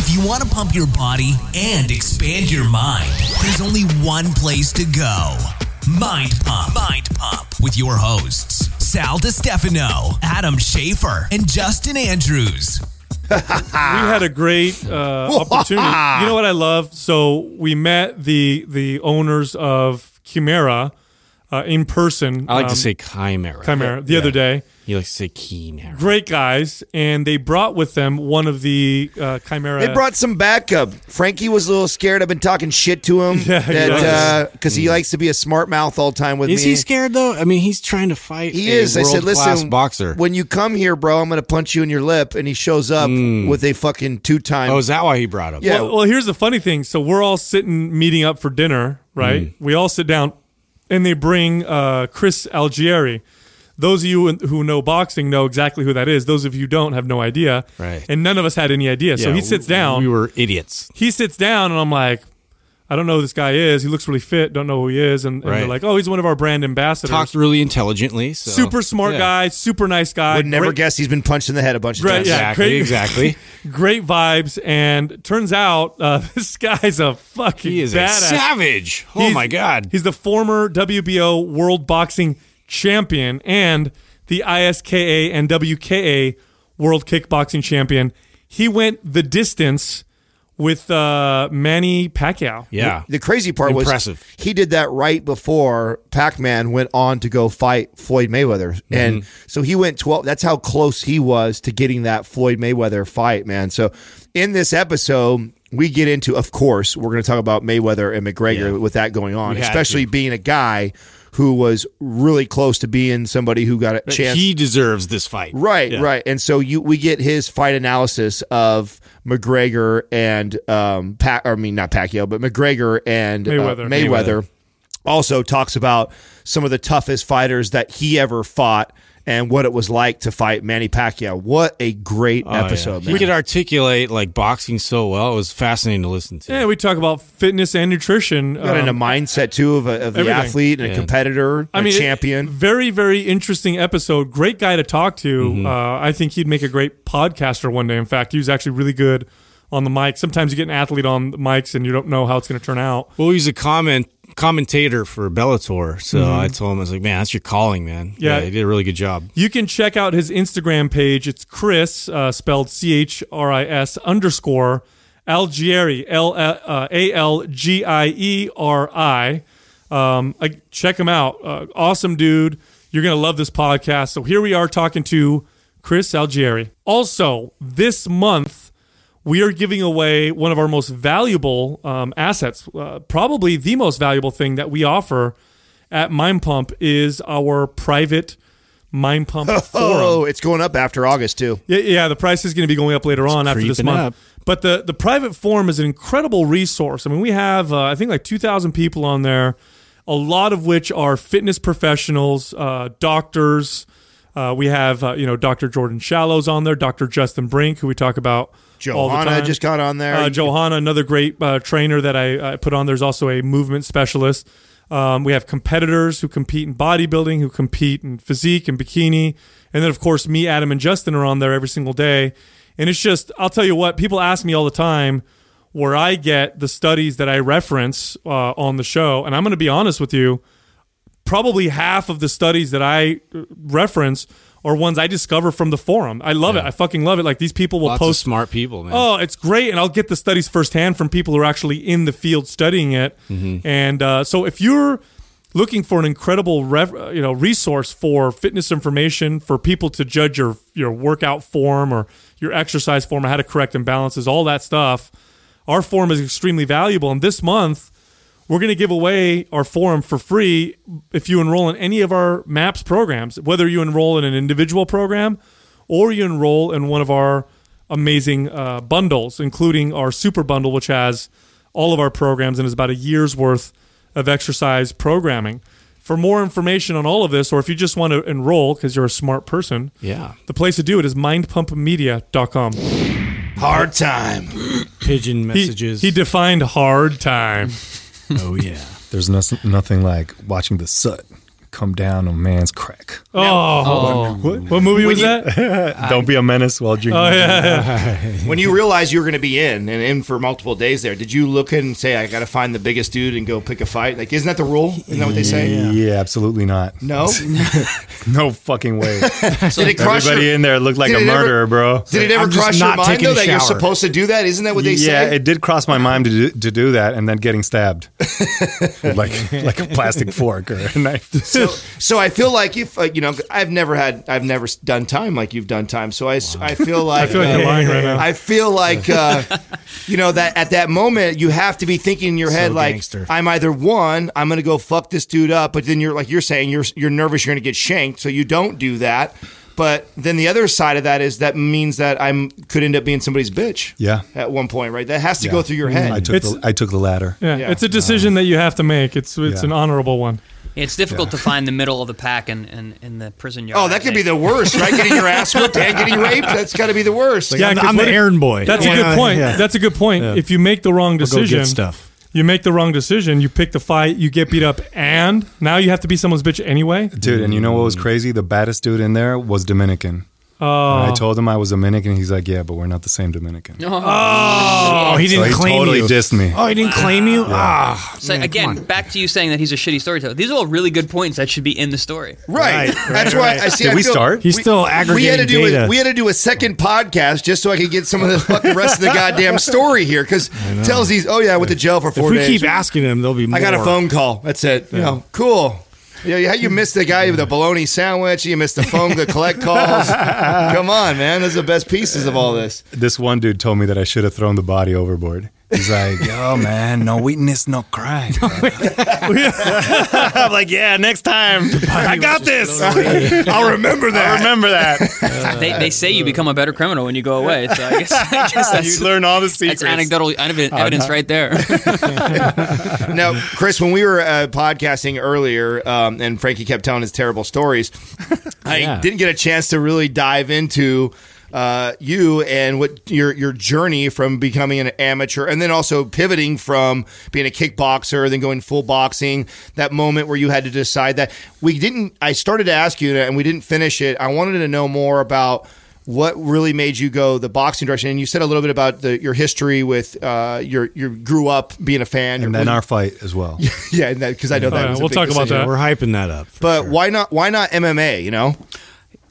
If you want to pump your body and expand your mind, there's only one place to go. Mind Pump. Mind Pump with your hosts, Sal DiStefano, Adam Schafer, and Justin Andrews. we had a great uh, opportunity. You know what I love? So we met the the owners of Chimera uh, in person. I like um, to say chimera. Chimera the other day. You like to say chimera. Great guys, and they brought with them one of the uh, Chimera. They brought some backup. Frankie was a little scared. I've been talking shit to him. Yeah, he was. that because he likes to be a smart mouth all the time with Is me. he scared though? I mean, he's trying to fight. He a is. I said, world-class listen, boxer. when you come here, bro, I'm going to punch you in your lip. And he shows up with a fucking two time. oh, is that why he brought him? Yeah. Well, well, here's the funny thing. So we're all sitting, meeting up for dinner, right? Mm-hmm. We all sit down, and they bring uh, Chris Algieri. Those of you who know boxing know exactly who that is. Those of you who don't have no idea. Right. And none of us had any idea. so he sits down. We were idiots. he sits down, and I'm like, I don't know who this guy is. He looks really fit. Don't know who he is. And, and they're like, oh, he's one of our brand ambassadors. Talks really intelligently. So. super smart Yeah. guy, super nice guy. Would never great- guess he's been punched in the head a bunch of times. yeah. Exactly. great- Exactly. great vibes. And turns out uh, this guy's a fucking He is a badass. savage. Oh He's- my god. He's the former WBO World Boxing Champion and the ISKA and WKA World Kickboxing Champion. He went the distance with uh, Manny Pacquiao. Yeah. The crazy part Impressive. was he did that right before Pac Man went on to go fight Floyd Mayweather. Mm-hmm. And so he went 12. That's how close he was to getting that Floyd Mayweather fight, man. So in this episode, we get into, of course, we're going to talk about Mayweather and McGregor Yeah. with that going on, especially to. being a guy who was really close to being somebody who got a chance. He deserves this fight. Right, Yeah. right. And so you we get his fight analysis of McGregor and um Pat I mean not Pacquiao, but McGregor and uh, Mayweather. Mayweather. Also talks about some of the toughest fighters that he ever fought and what it was like to fight Manny Pacquiao. What a great Oh, yeah. episode, He man. could articulate like boxing so well. It was fascinating to listen to. Yeah, we talk about fitness and nutrition. Got in a Um, mindset too of a, of the athlete and a competitor, I a mean, it- champion. very, very interesting episode. Great guy to talk to. Uh, I think he'd make a great podcaster one day. In fact, he was actually really good on the mic. Sometimes you get an athlete on the mics and you don't know how it's going to turn out. Well, he's a comment commentator for Bellator, so I told him I was like, "Man, that's your calling, man." Mm-hmm. Yeah. he did a really good job. You can check out his Instagram page. It's Chris, uh, spelled C H R I S underscore Algieri, L uh, A L G I E R I. Um, I- check him out. Uh, awesome dude. You're going to love this podcast. So here we are talking to Chris Algieri. Also, this month, we are giving away one of our most valuable um, assets. Uh, probably the most valuable thing that we offer at Mind Pump is our private Mind Pump Oh, forum. it's going up after August too. Yeah, yeah, the price is going to be going up later on after this month. up. But the the private forum is an incredible resource. I mean, we have uh, I think like two thousand people on there, a lot of which are fitness professionals, uh, doctors. Uh, we have uh, you know Dr. Jordan Shallows on there, Dr. Justin Brink, who we talk about Johanna just got on there. Uh, Johanna, another great uh, trainer that I, I put on. There's also a movement specialist. Um, we have competitors who compete in bodybuilding, who compete in physique and bikini, and then of course me, Adam, and Justin are on there every single day. And it's just, I'll tell you what, people ask me all the time where I get the studies that I reference uh, on the show, and I'm going to be honest with you probably half of the studies that I reference are ones I discover from the forum. I love it. I fucking love it. Like these people will Lots post smart people, man. Oh, it's great, and I'll get the studies firsthand from people who are actually in the field studying it. And uh, so, if you're looking for an incredible, rev- uh, you know, resource for fitness information for people to judge your your workout form or your exercise form, or how to correct imbalances, all that stuff, our forum is extremely valuable. And this month, we're going to give away our forum for free if you enroll in any of our MAPS programs, whether you enroll in an individual program or you enroll in one of our amazing uh, bundles, including our super bundle, which has all of our programs and is about a year's worth of exercise programming. For more information on all of this, or if you just want to enroll because you're a smart person, yeah, the place to do it is mindpumpmedia.com. Hard time. pigeon He, messages. he defined hard time. oh yeah. There's no, nothing like watching the soot come down on man's crack. Oh, oh. what, movie was that? Don't be a menace while drinking. Oh yeah, When you realized you were going to be in and in for multiple days there, did you look and say, "I got to find the biggest dude and go pick a fight"? Like, isn't that the rule? Isn't that what they say? Yeah, absolutely not. No. No fucking way. did it cross Everybody your, in there looked like a it ever- murderer, bro. Did it ever I'm cross your mind though that you're supposed to do that? Isn't that what they yeah, say? Yeah, it did cross my mind to do, to do that, and then getting stabbed, like like a plastic fork or a knife. So, so I feel like if uh, you know, I've never had, I've never done time like you've done time. So I, s- I feel like, I feel like you're uh, lying right now. I feel like, uh, you know, that at that moment you have to be thinking in your head like, gangster. I'm either one, I'm going to go fuck this dude up, but then you're like you're saying you're you're nervous you're going to get shanked, so you don't do that. But then the other side of that is that means that I'm could end up being somebody's bitch. Yeah. At one point, right? That has to go through your head. I took It's- the, I took the latter. yeah. Yeah. It's a decision that you have to make. It's it's Yeah. an honorable one. It's difficult to find the middle of the pack in, in, in the prison yard. Oh, that could be the worst, right? Getting your ass whipped and getting raped. That's got to be the worst. Yeah, I'm, 'cause I'm the what errand boy. That's a good point. yeah. That's a good point. If you make the wrong Or go decision, get stuff. you make the wrong decision. You pick the fight. You get beat up, and now you have to be someone's bitch anyway. Dude, and you know what was crazy? The baddest dude in there was Dominican. Oh, I told him I was Dominican. He's like, "Yeah, but we're not the same Dominican." Oh, he didn't he claim totally you. dissed me. Oh, he didn't claim you. Ah, So man, come again, on. back to you saying that he's a shitty storyteller. These are all really good points that should be in the story. Right. Right, That's why right. I see. Did I we feel- start? He's still We had to aggregating do data. a, we had to do a second podcast just so I could get some of the fucking rest of the goddamn story here because tells these. Oh yeah, I went to jail for if four we days. keep asking him, there'll be more. I got a phone call. That's it. You know, cool. Yeah, how you missed the guy with the bologna sandwich? You missed the phone, the collect calls. Come on, man. Those are the best pieces of all this. This one dude told me that I should have thrown the body overboard. He's like, "Yo, man, no witness, no crime." I'm like, "Yeah, next time, I got this. I'll remember that. I remember that." They, they say you become a better criminal when you go away. So I guess, I guess that's, you learn all the secrets. that's anecdotal evi- evidence right there. Now, Chris, when we were uh, podcasting earlier, um, and Frankie kept telling his terrible stories, I Yeah. didn't get a chance to really dive into uh, you and what your your journey from becoming an amateur, and then also pivoting from being a kickboxer, then going full boxing. That moment where you had to decide that we didn't. I started to ask you, and we didn't finish it. I wanted to know more about what really made you go the boxing direction? And you said a little bit about the, your history with uh, your you grew up being a fan, and Your- then our fight as well. yeah, because I know that. yeah, was we'll big talk about that. We're hyping that up. But sure. why not? Why not MMA? You know,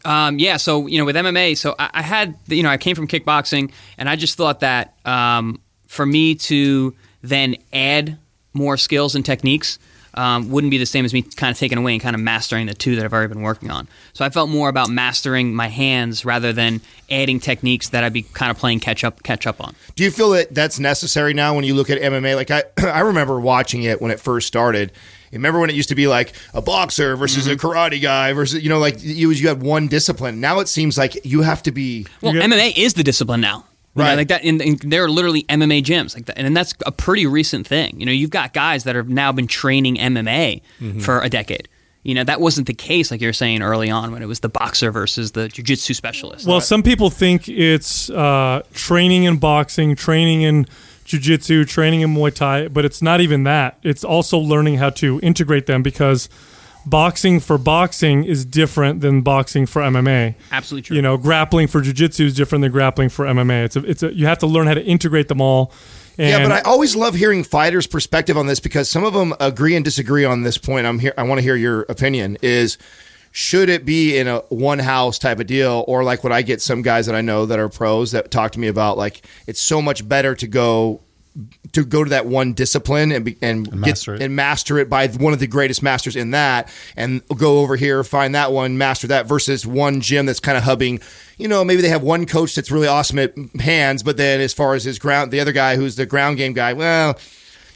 Um, yeah, so you know, with MMA, so I, I had you know, I came from kickboxing, and I just thought that um, for me to then add more skills and techniques um, wouldn't be the same as me kind of taking away and kind of mastering the two that I've already been working on. So I felt more about mastering my hands rather than adding techniques that I'd be kind of playing catch up catch up on. do you feel that that's necessary now when you look at MMA? Like I, I remember watching it when it first started. Remember when it used to be like a boxer versus a karate guy versus you know like you you had one discipline. Now it seems like you have to be. Well, get- MMA is the discipline now. You know, Right. like that, and, and there are literally MMA gyms like that, and that's a pretty recent thing. You know, you've got guys that have now been training MMA Mm-hmm. for a decade. You know, that wasn't the case like you were saying early on when it was the boxer versus the jiu-jitsu specialist. Well, some people think it's uh, training in boxing, training in jiu-jitsu, training in Muay Thai, but it's not even that. It's also learning how to integrate them because boxing for boxing is different than boxing for MMA. absolutely true. You know, grappling for jiu-jitsu is different than grappling for MMA. It's a, it's a, you have to learn how to integrate them all. And yeah, but I always love hearing fighters' perspective on this because some of them agree and disagree on this point. I'm here. I want to hear your opinion. Is should it be in a one house type of deal, or like what I get some guys that I know that are pros that talk to me about like it's so much better to go to go to that one discipline and be, and, get, master it. and master it by one of the greatest masters in that, and go over here find that one, master that versus one gym that's kind of hubbing. You know, maybe they have one coach that's really awesome at hands, but then as far as his ground, the other guy who's the ground game guy, well,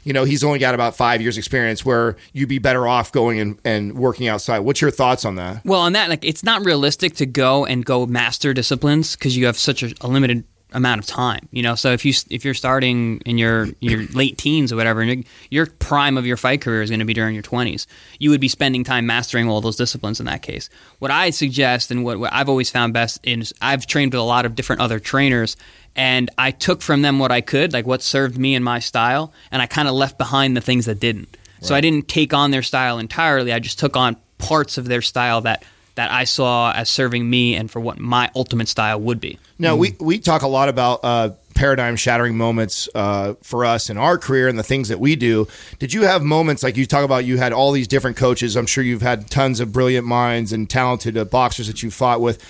you know, he's only got about five years experience. Where you'd be better off going and, and working outside. What's your thoughts on that? Well, on that, like, it's not realistic to go and go master disciplines because you have such a, a limited amount of time. You know, so if you if you're starting in your your late teens or whatever, and your- your prime of your fight career is going to be during your 20s, you would be spending time mastering all those disciplines in that case. What I suggest and what, what I've always found best is I've trained with a lot of different other trainers. And I took from them what I could, like what served me and my style, and I kind of left behind the things that didn't. So I didn't take on their style entirely. I just took on parts of their style that that I saw as serving me and for what my ultimate style would be. Now we we talk a lot about uh, paradigm shattering moments uh, for us in our career and the things that we do. Did you have moments like you talk about? You had all these different coaches. I'm sure you've had tons of brilliant minds and talented uh, boxers that you fought with.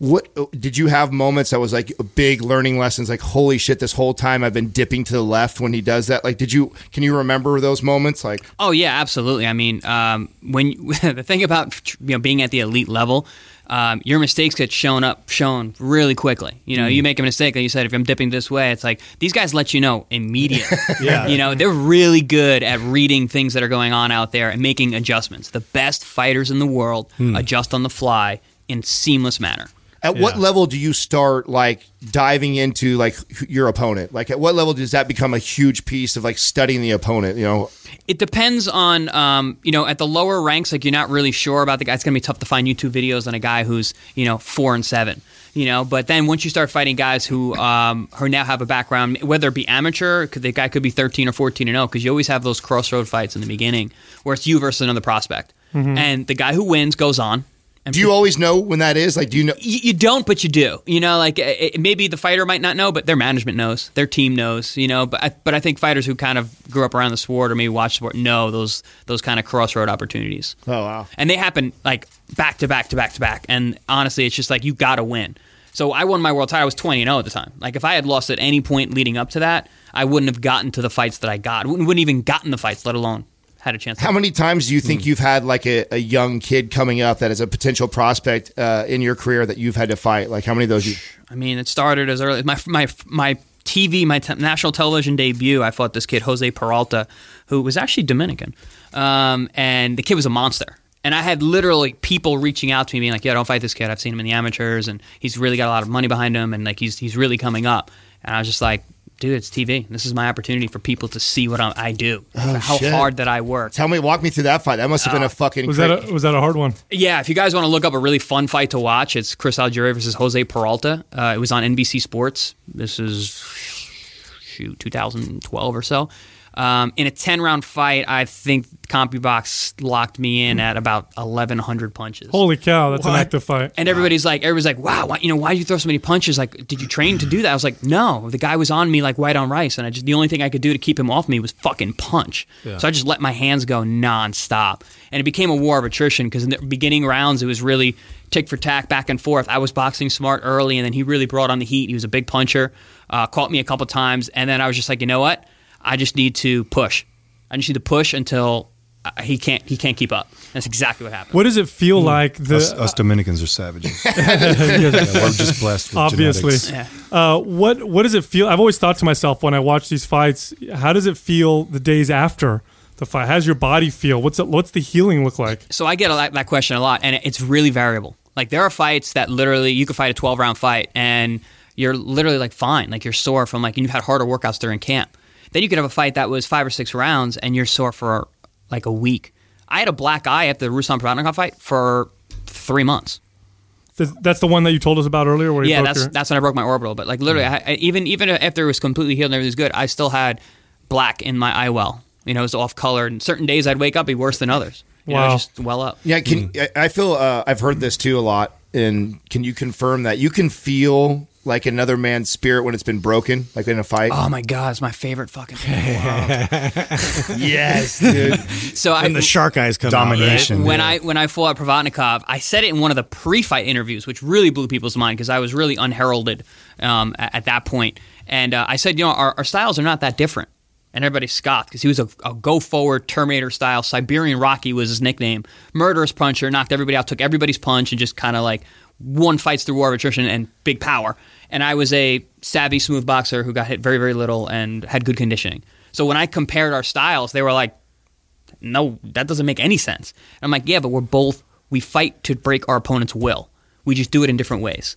What did you have moments that was like big learning lessons? Like holy shit, this whole time I've been dipping to the left when he does that. Like, did you can you remember those moments? Like, Oh yeah, absolutely. I mean, um, when the thing about you know being at the elite level, um, your mistakes get shown up, shown really quickly. You know, you make a mistake, like you said, if I'm dipping this way, it's like these guys let you know immediately. Yeah. You know, they're really good at reading things that are going on out there and making adjustments. The best fighters in the world adjust on the fly in seamless manner. At what level do you start like diving into like your opponent? Like, at what level does that become a huge piece of like studying the opponent? You know, It depends on, um, you know, at the lower ranks, like you're not really sure about the guy. It's going to be tough to find YouTube videos on a guy who's, you know, four and seven, you know. But then once you start fighting guys who um, who now have a background, whether it be amateur, 'cause the guy could be 13 or 14 and 0, because you always have those crossroad fights in the beginning where it's you versus another prospect. And the guy who wins goes on. And do you always know when that is? Like, do you know? you, you don't, but you do. You know, like it, it- maybe the fighter might not know, but their management knows, their team knows. You know, but I, but I think fighters who kind of grew up around the sport or maybe watch sport know those those kind of crossroad opportunities. Oh wow. And they happen like back to back to back to back. And honestly, it's just like you got to win. So I won my world title. I was twenty and zero at the time. Like if I had lost at any point leading up to that, I wouldn't have gotten to the fights that I got. Wouldn't, wouldn't even gotten the fights, let alone had a chance. To How many times do you think you've had like a, a young kid coming up that is a potential prospect uh, in your career that you've had to fight? Like, how many of those? You, I mean, it started as early my my my TV, my te- national television debut. I fought this kid Jose Peralta, who was actually Dominican, um, and the kid was a monster. And I had literally people reaching out to me, being like, "Yeah, don't fight this kid. I've seen him in the amateurs, and he's really got a lot of money behind him, and like he's he's really coming up." And I was just like, "Dude, it's TV. This is my opportunity for people to see what I, I do, how shit. hard that I work." tell me, walk me through that fight. That must have been a fucking. Was cra- that a, was that a hard one? Yeah, if you guys want to look up a really fun fight to watch, it's Chris Algieri versus Jose Peralta. Uh, it was on NBC Sports. This is shoot 2012 or so. Um, in a 10 round fight, I think CompuBox locked me in at about 1,100 punches. Holy cow, that's an active fight. And everybody's like, everybody's like, wow, why, you know, why did you throw so many punches? Like, did you train to do that? I was like, no, the guy was on me like white on rice, and I just the only thing I could do to keep him off me was fucking punch. So I just let my hands go nonstop, and it became a war of attrition because in the beginning rounds it was really tick for tack, back and forth. I was boxing smart early, and then he really brought on the heat. He was a big puncher, uh, caught me a couple times, and then I was just like, you know what? I just need to push. I just need to push until uh, he can't he can't keep up. That's exactly what happened. What does it feel like? The us, us Dominicans are savages. Yeah, we're just blessed with obviously. genetics. Uh, what what does it feel? I've always thought to myself when I watch these fights, how does it feel the days after the fight? How's your body feel? What's it, what's the healing look like? So I get a lot, that question a lot, and it's really variable. Like there are fights that literally you could fight a 12 round fight, and you're literally like fine, like you're sore from like and you've had harder workouts during camp. Then you could have a fight that was five or six rounds, and you're sore for like a week. I had a black eye after the Ruslan Provodnikov fight for three months. That's the one that you told us about earlier. Where you Yeah, that's your, that's when I broke my orbital. But like literally, I, I, even even after it was completely healed and everything was good, I still had black in my eye well. You know, it was off color. And certain days I'd wake up be worse than others. You know, Wow. just well up. Yeah, can I I feel uh, I've heard this too a lot, and can you confirm that you can feel like another man's spirit when it's been broken, like in a fight? Oh my god, it's my favorite fucking thing. in the world. yes, dude. So I And the shark eyes come Domination. out. when I when I fought Provodnikov, I said it in one of the pre-fight interviews, which really blew people's mind because I was really unheralded um, at, at that point. And uh, I said, you know, our, our styles are not that different. And everybody scoffed because he was a, a go-forward Terminator style. Siberian Rocky was his nickname. Murderous puncher, knocked everybody out, took everybody's punch, and just kind of like won fights through war of attrition and big power. And I was a savvy, smooth boxer who got hit very, very little and had good conditioning. So when I compared our styles, they were like, no, that doesn't make any sense. And I'm like, yeah, but we're both, we fight to break our opponent's will. We just do it in different ways.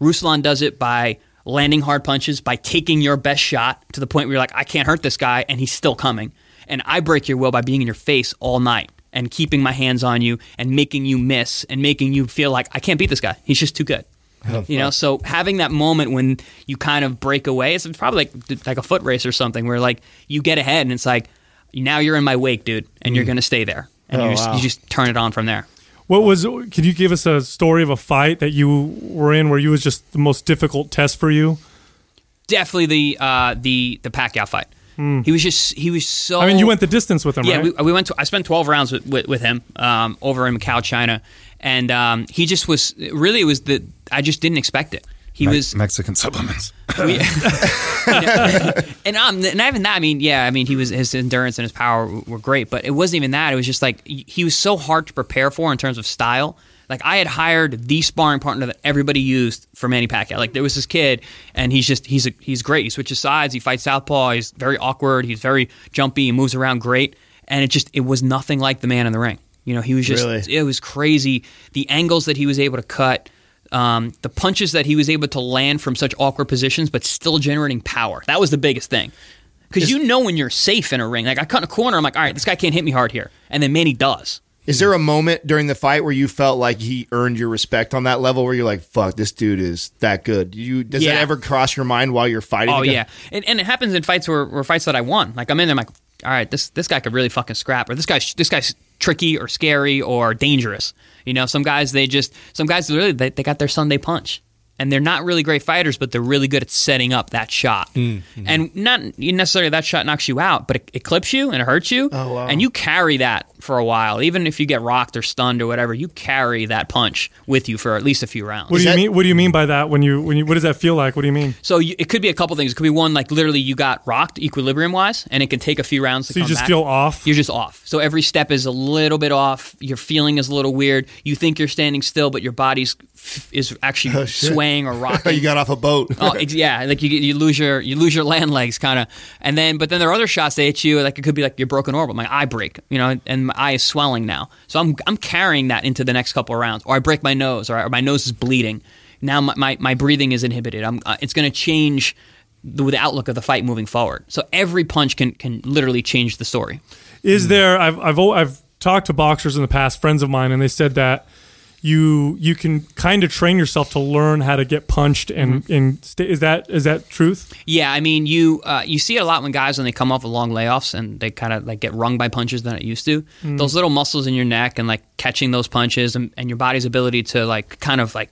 Ruslan does it by landing hard punches, by taking your best shot to the point where you're like, I can't hurt this guy, and he's still coming. And I break your will by being in your face all night and keeping my hands on you and making you miss and making you feel like I can't beat this guy. He's just too good. You know, so having that moment when you kind of break away, it's probably like like a foot race or something where like you get ahead and it's like now you're in my wake, dude, and you're gonna stay there, and Oh, you just wow. you just turn it on from there. What was? Can you give us a story of a fight that you were in where you was just the most difficult test for you? Definitely the uh, the the Pacquiao fight. He was just he was so. I mean, you went the distance with him, Yeah, right? we, we went to. I spent twelve rounds with, with, with him um, over in Macau, China, and um, he just was really. It was the I just didn't expect it. He Me- was Mexican supplements. we- and um, not even that. I mean, yeah, I mean, he was his endurance and his power were great, but it wasn't even that. It was just like he was so hard to prepare for in terms of style. Like I had hired the sparring partner that everybody used for Manny Pacquiao. Like there was this kid, and he's just he's a, he's great. He switches sides. He fights southpaw. He's very awkward. He's very jumpy. He moves around great. And it just it was nothing like the man in the ring. You know, he was just Really? it was crazy. The angles that he was able to cut, um, the punches that he was able to land from such awkward positions, but still generating power. That was the biggest thing. Because you know when you're safe in a ring. Like I cut in a corner, I'm like, all right, this guy can't hit me hard here, and then Manny does. Is there a moment during the fight where you felt like he earned your respect on that level where you're like, fuck, this dude is that good? You does Yeah. that ever cross your mind while you're fighting? Oh again? yeah, and, and it happens in fights where, where fights that I won. Like I'm in there, I'm like, all right, this this guy could really fucking scrap, or this guy's this guy's tricky or scary or dangerous. You know, some guys they just some guys really they, they got their Sunday punch. And they're not really great fighters, but they're really good at setting up that shot. Mm, mm-hmm. And not necessarily that shot knocks you out, but it, it clips you and it hurts you. Oh, wow. And you carry that for a while. Even if you get rocked or stunned or whatever, you carry that punch with you for at least a few rounds. what do you that- mean? What do you mean by that? When you when you what does that feel like? What do you mean? So you, it could be a couple things. It could be one like literally you got rocked equilibrium wise, and it can take a few rounds. To So you just back. feel off? You're just off. So every step is a little bit off. Your feeling is a little weird. You think you're standing still, but your body's is actually Oh, swaying or rocking. you got off a boat. Oh, yeah, like you you lose your you lose your land legs kind of, and then but then there are other shots they hit you like it could be like your broken orbital, my eye break, you know, and my eye is swelling now, so I'm I'm carrying that into the next couple of rounds, or I break my nose, or, I, or my nose is bleeding. Now my, my, my breathing is inhibited. I'm uh, it's going to change the, the outlook of the fight moving forward. So every punch can can literally change the story. Is there? I've I've I've talked to boxers in the past, friends of mine, and they said that you you can kind of train yourself to learn how to get punched and Mm-hmm. and stay, is that is that truth? Yeah, I mean, you uh, you see it a lot when guys when they come off of long layoffs and they kind of like get rung by punches than it used to. Those little muscles in your neck and like catching those punches and, and your body's ability to like kind of like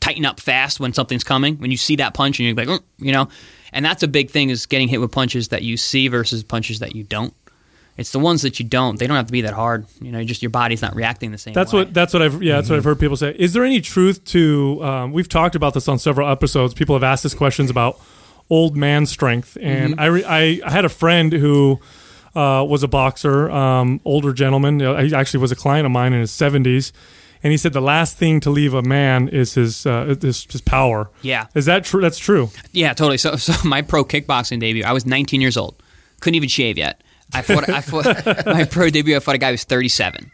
tighten up fast when something's coming. When you see that punch and you're like, "Mm," you know, and that's a big thing is getting hit with punches that you see versus punches that you don't. It's the ones that you don't. They don't have to be that hard. You know, just your body's not reacting the same. That's way. what that's what I've yeah that's what I've heard people say. Is there any truth to? Um, we've talked about this on several episodes. People have asked us questions about old man strength, and I, re, I I had a friend who uh, was a boxer, um, older gentleman. He actually was a client of mine in his seventies, and he said the last thing to leave a man is his uh, his, his power. Yeah. is that true? That's true. Yeah, totally. So, so my pro kickboxing debut, I was 19 years old, couldn't even shave yet. I fought. I fought my pro debut. I fought a guy who was 37,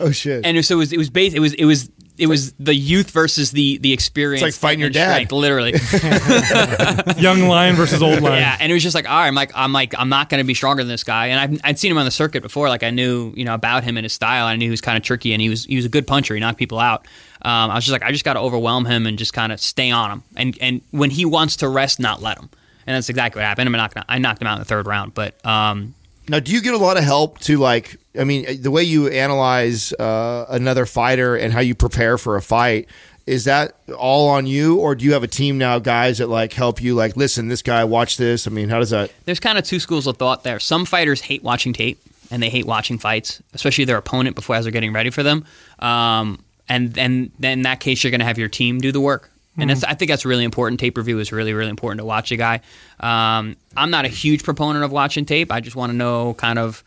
oh shit. and so it was. It was based. It was. It was. It was the youth versus the the experience. It's like fighting your and dad. strength, literally. Young lion versus old lion. yeah, and it was just like, all right, I'm like, I'm like, I'm not going to be stronger than this guy. And I've, I'd seen him on the circuit before. Like I knew, you know, about him and his style. I knew he was kind of tricky, and he was he was a good puncher. He knocked people out. Um, I was just like, I just got to overwhelm him and just kind of stay on him. And and when he wants to rest, not let him. And that's exactly what happened. I knocked, I knocked him out in the third round. But um, Now, do you get a lot of help to like? I mean, the way you analyze uh, another fighter and how you prepare for a fight is that all on you, or do you have a team now, guys that like help you? Like, listen, this guy, watch this. I mean, how does that? there's kind of two schools of thought there. Some fighters hate watching tape and they hate watching fights, especially their opponent before as they're getting ready for them. Um, and and then in that case, you're going to have your team do the work. And that's, I think that's really important. Tape review is really, really important to watch a guy. Um, I'm not a huge proponent of watching tape. I just want to know kind of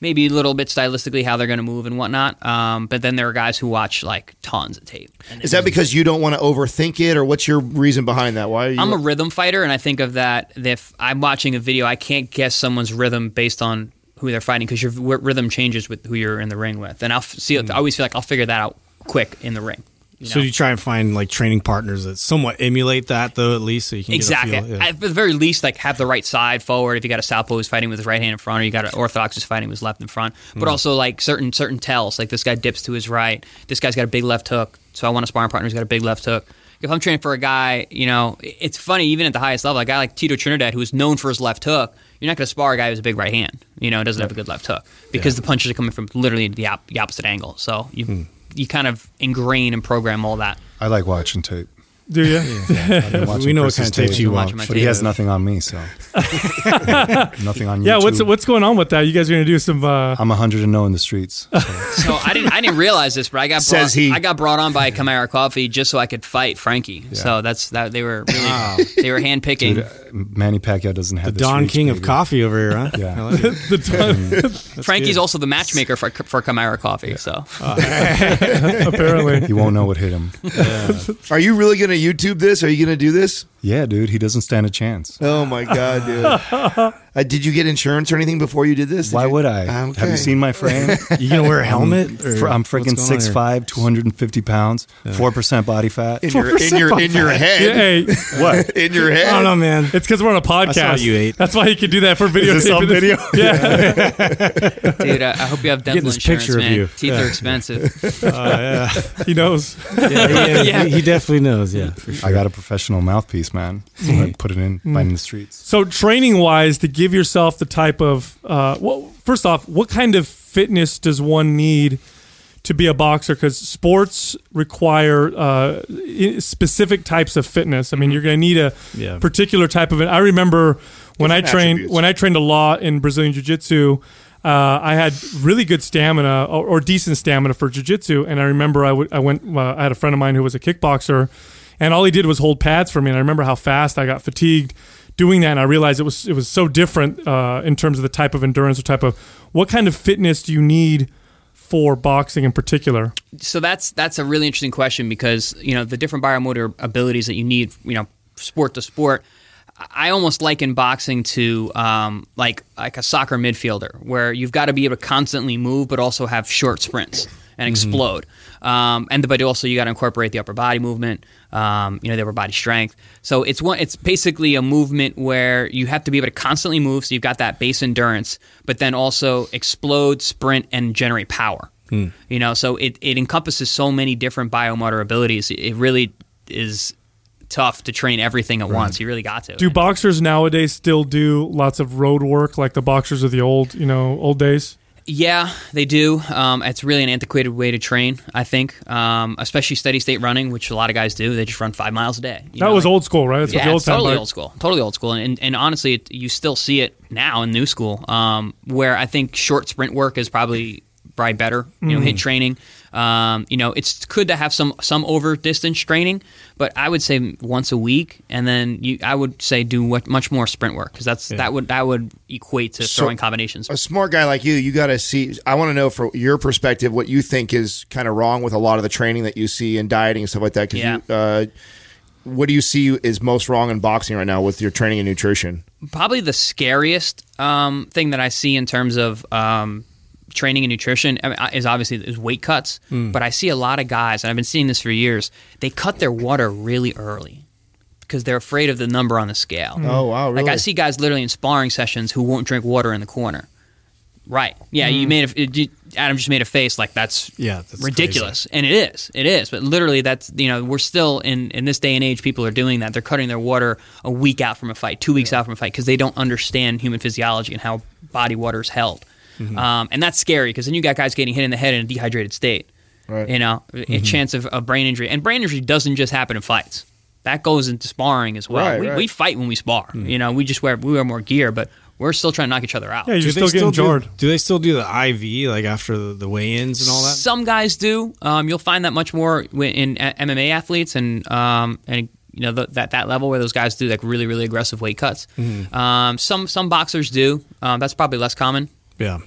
maybe a little bit stylistically how they're going to move and whatnot. Um, but then there are guys who watch like tons of tape. Is that because you don't want to overthink it, or what's your reason behind that? Why are you? I'm a rhythm fighter, and I think of that if I'm watching a video, I can't guess someone's rhythm based on who they're fighting because your rhythm changes with who you're in the ring with, and I'll f- see. I always feel like I'll figure that out quick in the ring. You So you try and find like training partners that somewhat emulate that, though, at least, so you can Exactly. Get a feel, yeah. At the very least, like have the right side forward. If you got a southpaw who's fighting with his right hand in front, or you got an orthodox who's fighting with his left in front. But mm. also like certain certain tells, like this guy dips to his right. This guy's got a big left hook. So I want a sparring partner who's got a big left hook. If I'm training for a guy, you know, it's funny even at the highest level. A guy like Tito Trinidad, who is known for his left hook, you're not going to spar a guy who's a big right hand. You know, doesn't have a good left hook because the punches are coming from literally the, op- the opposite angle. So you. Hmm. You kind of ingrain and program all that. I like watching tape. Do you? I've been watching We know what Chris's kind of tapes you Watch want. but he has nothing on me, so nothing on you. Yeah. What's what's going on with that? You guys are gonna do some. Uh, I'm a 100 and 0 in the streets. so. So I didn't I didn't realize this, but I got Says brought, he. I got brought on by Kimera Koffee just so I could fight Frankie. So that's that they were really they were handpicking. Dude, uh, Manny Pacquiao doesn't have The this Don reach, King of coffee over here, huh? Yeah. I like it. the Frankie's good. also the matchmaker for for Camara Coffee. So apparently. you won't know what hit him. Are you really going YouTube this? Are you going to do this? Yeah, dude, he doesn't stand a chance. Oh my god, dude! uh, did you get insurance or anything before you did this? Did Why you- would I? Okay. Have you seen my frame? You gonna wear a helmet? Mm. or Fr- I'm freaking going 6'5", 250 pounds, four percent body fat. in your in your in your Yeah, head? hey, What? In your head? I don't know, man. it's because we're on a podcast. what you ate. That's why you could do that for video. Is this on video? Yeah, dude, I, I hope you have dental insurance, picture of man. you. Teeth are expensive. Uh, he knows. Yeah, yeah, Yeah. He, he definitely knows. Yeah, for sure. I got a professional mouthpiece, man. So I put it in, find in the streets. So training wise, to give yourself the type of uh, well, first off, what kind of fitness does one need to be a boxer? Because sports require uh, specific types of fitness. I mean, you're going to need a Yeah. particular type of it. I remember when I trained attributes. when I trained a lot in Brazilian Jiu Jitsu. Uh, I had really good stamina or, or decent stamina for jiu-jitsu, and I remember I would I went uh, I had a friend of mine who was a kickboxer, and all he did was hold pads for me, and I remember how fast I got fatigued doing that, and I realized it was it was so different uh, in terms of the type of endurance or type of what kind of fitness do you need for boxing in particular? so that's that's a really interesting question because you know the different biomotor abilities that you need, you know, sport to sport. I almost liken boxing to um, like like a soccer midfielder, where you've got to be able to constantly move, but also have short sprints and explode. Um, and but also you got to incorporate the upper body movement, um, you know, the upper body strength. So it's one. It's basically a movement where you have to be able to constantly move, so you've got that base endurance, but then also explode, sprint, and generate power. You know, so it, it encompasses so many different biomotor abilities. It really is tough to train everything at once. You really got to. Do boxers nowadays still do lots of road work like the boxers of the old you know old days? Yeah, they do. Um, it's really an antiquated way to train, I think, um, especially steady state running, which a lot of guys do. They just run five miles a day. you That know, was like- old school, right? That's what Yeah, the old totally bike- old school. Totally old school. And, and honestly, it, you still see it now in new school, um, where I think short sprint work is probably probably better. You know, Mm. HIIT training. Um, you know, it's good to have some some over distance training, but I would say once a week, and then you, I would say do what, much more sprint work because that's that would that would equate to So- throwing combinations. a smart guy like you, you got to see. I want to know from your perspective what you think is kind of wrong with a lot of the training that you see in dieting and stuff like that. 'cause Yeah. you, uh, what do you see is most wrong in boxing right now with your training and nutrition? probably the scariest um, thing that I see in terms of um, training and nutrition I mean, is obviously is weight cuts. Mm. But I see a lot of guys, and I've been seeing this for years. They cut their water really early because they're afraid of the number on the scale. Mm. Oh, wow, Like I see guys literally in sparring sessions who won't drink water in the corner. Right. Yeah. You mm. made a, you- Adam just made a face like that's Yeah, that's ridiculous, and it is. It is. But literally, that's you know we're still in in this day and age. People are doing that. They're cutting their water a week out from a fight, two weeks out from a fight, because they don't understand human physiology and how body water is held. Mm-hmm. Um, and that's scary because then you got guys getting hit in the head in a dehydrated state. Right. You know, Mm-hmm. a chance of, of brain injury, and brain injury doesn't just happen in fights. That goes into sparring as well. Right, we, right. we fight when we spar. Mm. You know, we just wear we wear more gear, but we're still trying to knock each other out. Yeah, you're Do still they getting do, jarred. do they still do the IV like after the, the weigh-ins and all that? Some guys do. Um, you'll find that much more wi- in a- MMA athletes and um, and you know the, that that level where those guys do like really really aggressive weight cuts. Mm-hmm. Um, some some boxers do. Um, that's probably less common. Yeah.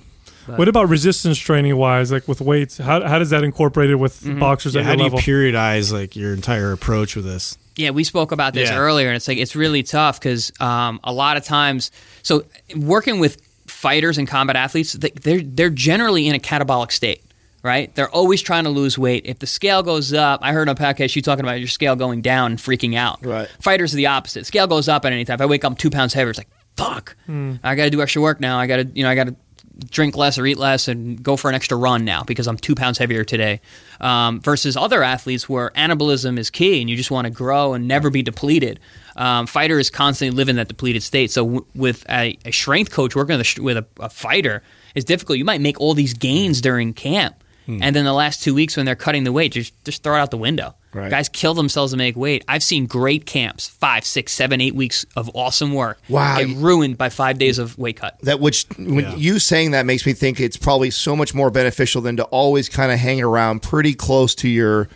What about resistance training wise, like with weights? How, how does that incorporated with Mm-hmm. boxers yeah at how your do you periodize like your entire approach with this? Yeah, we spoke about this Yeah. earlier, and it's like it's really tough because um, a lot of times, so working with fighters and combat athletes, they, they're they're generally in a catabolic state, right? They're always trying to lose weight. If the scale goes up, I heard on a podcast you talking about your scale going down and freaking out. Right. Fighters are the opposite. Scale goes up at any time. If I wake up two pounds heavier, it's like fuck. I got to do extra work now. I got to you know I got to drink less or eat less and go for an extra run now because I'm two pounds heavier today. Um, versus other athletes where anabolism is key and you just want to grow and never be depleted. Um, fighters constantly live in that depleted state. So w- with a, a strength coach working with, a, with a, a fighter is difficult. You might make all these gains during camp. Hmm. and then the last two weeks when they're cutting the weight, just just throw it out the window. Right. Guys kill themselves to make weight. I've seen great camps, five, six, seven, eight weeks of awesome work. Wow, get ruined by five days of weight cut. that which when you saying that makes me think it's probably so much more beneficial than to always kind of hang around pretty close to your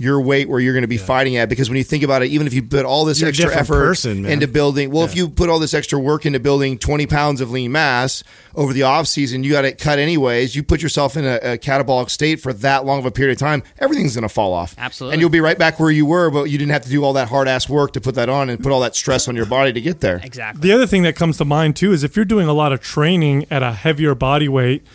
your weight where you're going to be fighting at because when you think about it even if you put all this You're extra effort person, into building well if you put all this extra work into building 20 pounds of lean mass over the off season you got it cut anyways. You put yourself in a, a catabolic state for that long of a period of time everything's going to fall off. Absolutely. and you'll be right back where you were but you didn't have to do all that hard ass work to put that on and put all that stress on your body to get there. Exactly. The other thing that comes to mind too is if you're doing a lot of training at a heavier body weight,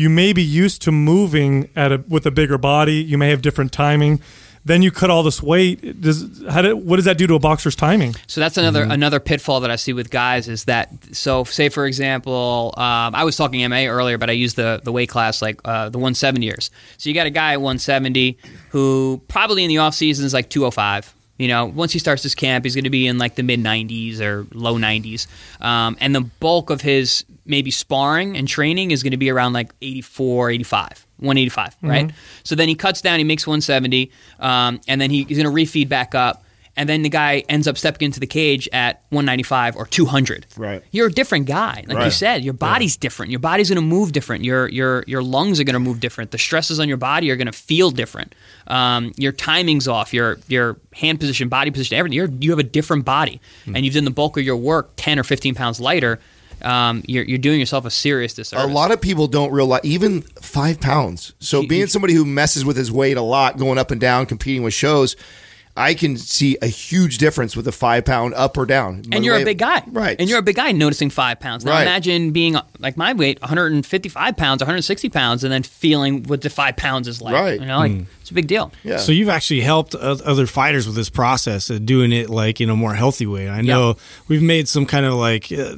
you may be used to moving at a with a bigger body. You may have different timing. Then you cut all this weight. Does how do, what does that do to a boxer's timing? So that's another Mm-hmm. another pitfall that I see with guys is that so say for example um, I was talking MA earlier but I used the the weight class like uh, the 170ers so you got a guy at 170 who probably in the off season is like 205 you know once he starts his camp he's going to be in like the mid 90s or low 90s um, and the bulk of his maybe sparring and training is going to be around like 84 85 185 right? So then he cuts down he makes 170 um, and then he, he's going to refeed back up and then the guy ends up stepping into the cage at 195 or 200. Right. You're a different guy. Like you said, your body's different. Your body's going to move different. Your your your lungs are going to move different. The stresses on your body are going to feel different. Um, your timing's off. Your your hand position, body position, everything. You're, you have a different body, Hmm. and you've done the bulk of your work 10 or 15 pounds lighter. Um, you're, you're doing yourself a serious disservice. A lot of people don't realize even five pounds. So being somebody who messes with his weight a lot, going up and down, competing with shows, I can see a huge difference with a five pound up or down. and you're a big guy, right? And you're a big guy noticing five pounds. Now Right. imagine being like my weight, 155 pounds, 160 pounds, and then feeling what the five pounds is like. Right. You know, like hmm. It's a big deal. yeah. So you've actually helped other fighters with this process of doing it like in a more healthy way. I know we've made some kind of like uh,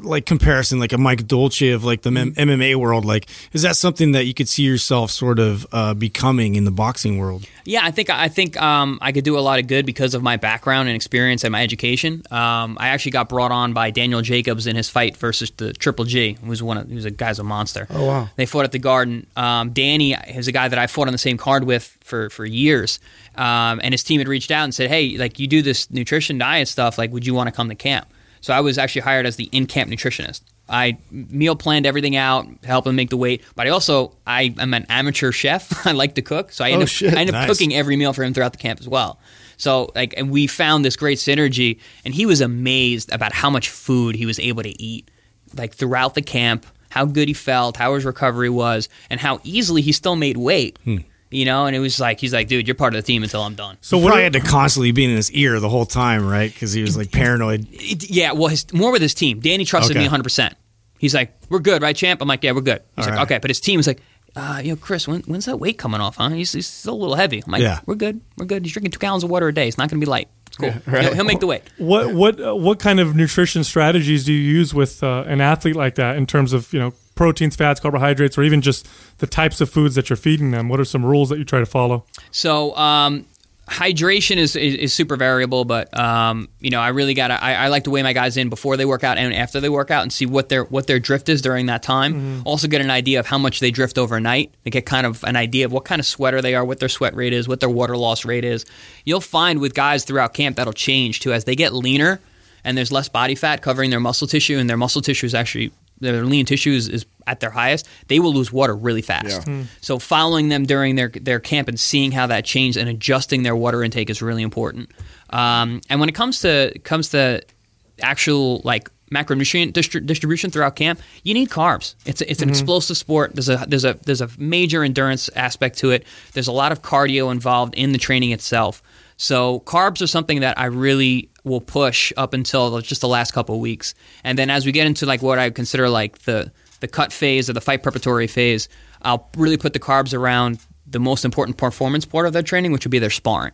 like comparison, like a Mike Dolce of like the M- MMA world. Like, is that something that you could see yourself sort of uh, becoming in the boxing world? Yeah, I think I think um, I could do a lot of good because of my background and experience and my education. Um, I actually got brought on by Daniel Jacobs in his fight versus the Triple G, who was one of who's a guy's a monster. Oh wow! They fought at the Garden. Um, Danny is a guy that I fought on the same card with for for years, um, and his team had reached out and said, "Hey, like you do this nutrition diet stuff, like would you want to come to camp?" So I was actually hired as the in camp nutritionist. I meal planned everything out, help him make the weight. But I also I am an amateur chef. I like to cook, so I end Oh, up, shit. I end up Nice. cooking every meal for him throughout the camp as well. So like, and we found this great synergy, and he was amazed about how much food he was able to eat, like throughout the camp, how good he felt, how his recovery was, and how easily he still made weight. You know, and it was like he's like, dude, you're part of the team until I'm done. So So what? probably had to constantly be in his ear the whole time, right? Because he was like paranoid. It- yeah, well, his, more with his team. Danny trusted Okay. me 100. percent He's like, "We're good, right, champ?" I'm like, "Yeah, we're good." He's All like, right. "Okay," but his team was like, uh, "Yo, Chris, when, when's that weight coming off? Huh? He's, he's still a little heavy." I'm like, Yeah. "We're good, we're good. He's drinking two gallons of water a day. It's not going to be light. It's cool. he'll, he'll make the weight." What what uh, what kind of nutrition strategies do you use with uh, an athlete like that in terms of you know proteins, fats, carbohydrates, or even just the types of foods that you're feeding them? What are some rules that you try to follow? So um, hydration is, is is super variable, but um, you know I really got to I, I like to weigh my guys in before they work out and after they work out and see what their what their drift is during that time. Also get an idea of how much they drift overnight. They get kind of an idea of what kind of sweater they are, what their sweat rate is, what their water loss rate is. You'll find with guys throughout camp that'll change too as they get leaner and there's less body fat covering their muscle tissue and their muscle tissue is actually their lean tissue is, is at their highest, they will lose water really fast. So following them during their their camp and seeing how that changed and adjusting their water intake is really important. Um, and when it comes to comes to actual like macronutrient distri- distribution throughout camp, you need carbs. It's a, it's an explosive sport. There's a there's a there's a major endurance aspect to it. There's a lot of cardio involved in the training itself. So carbs are something that I really will push up until just the last couple of weeks, and then as we get into like what I consider like the the cut phase or the fight preparatory phase, I'll really put the carbs around the most important performance part of their training, which would be their sparring.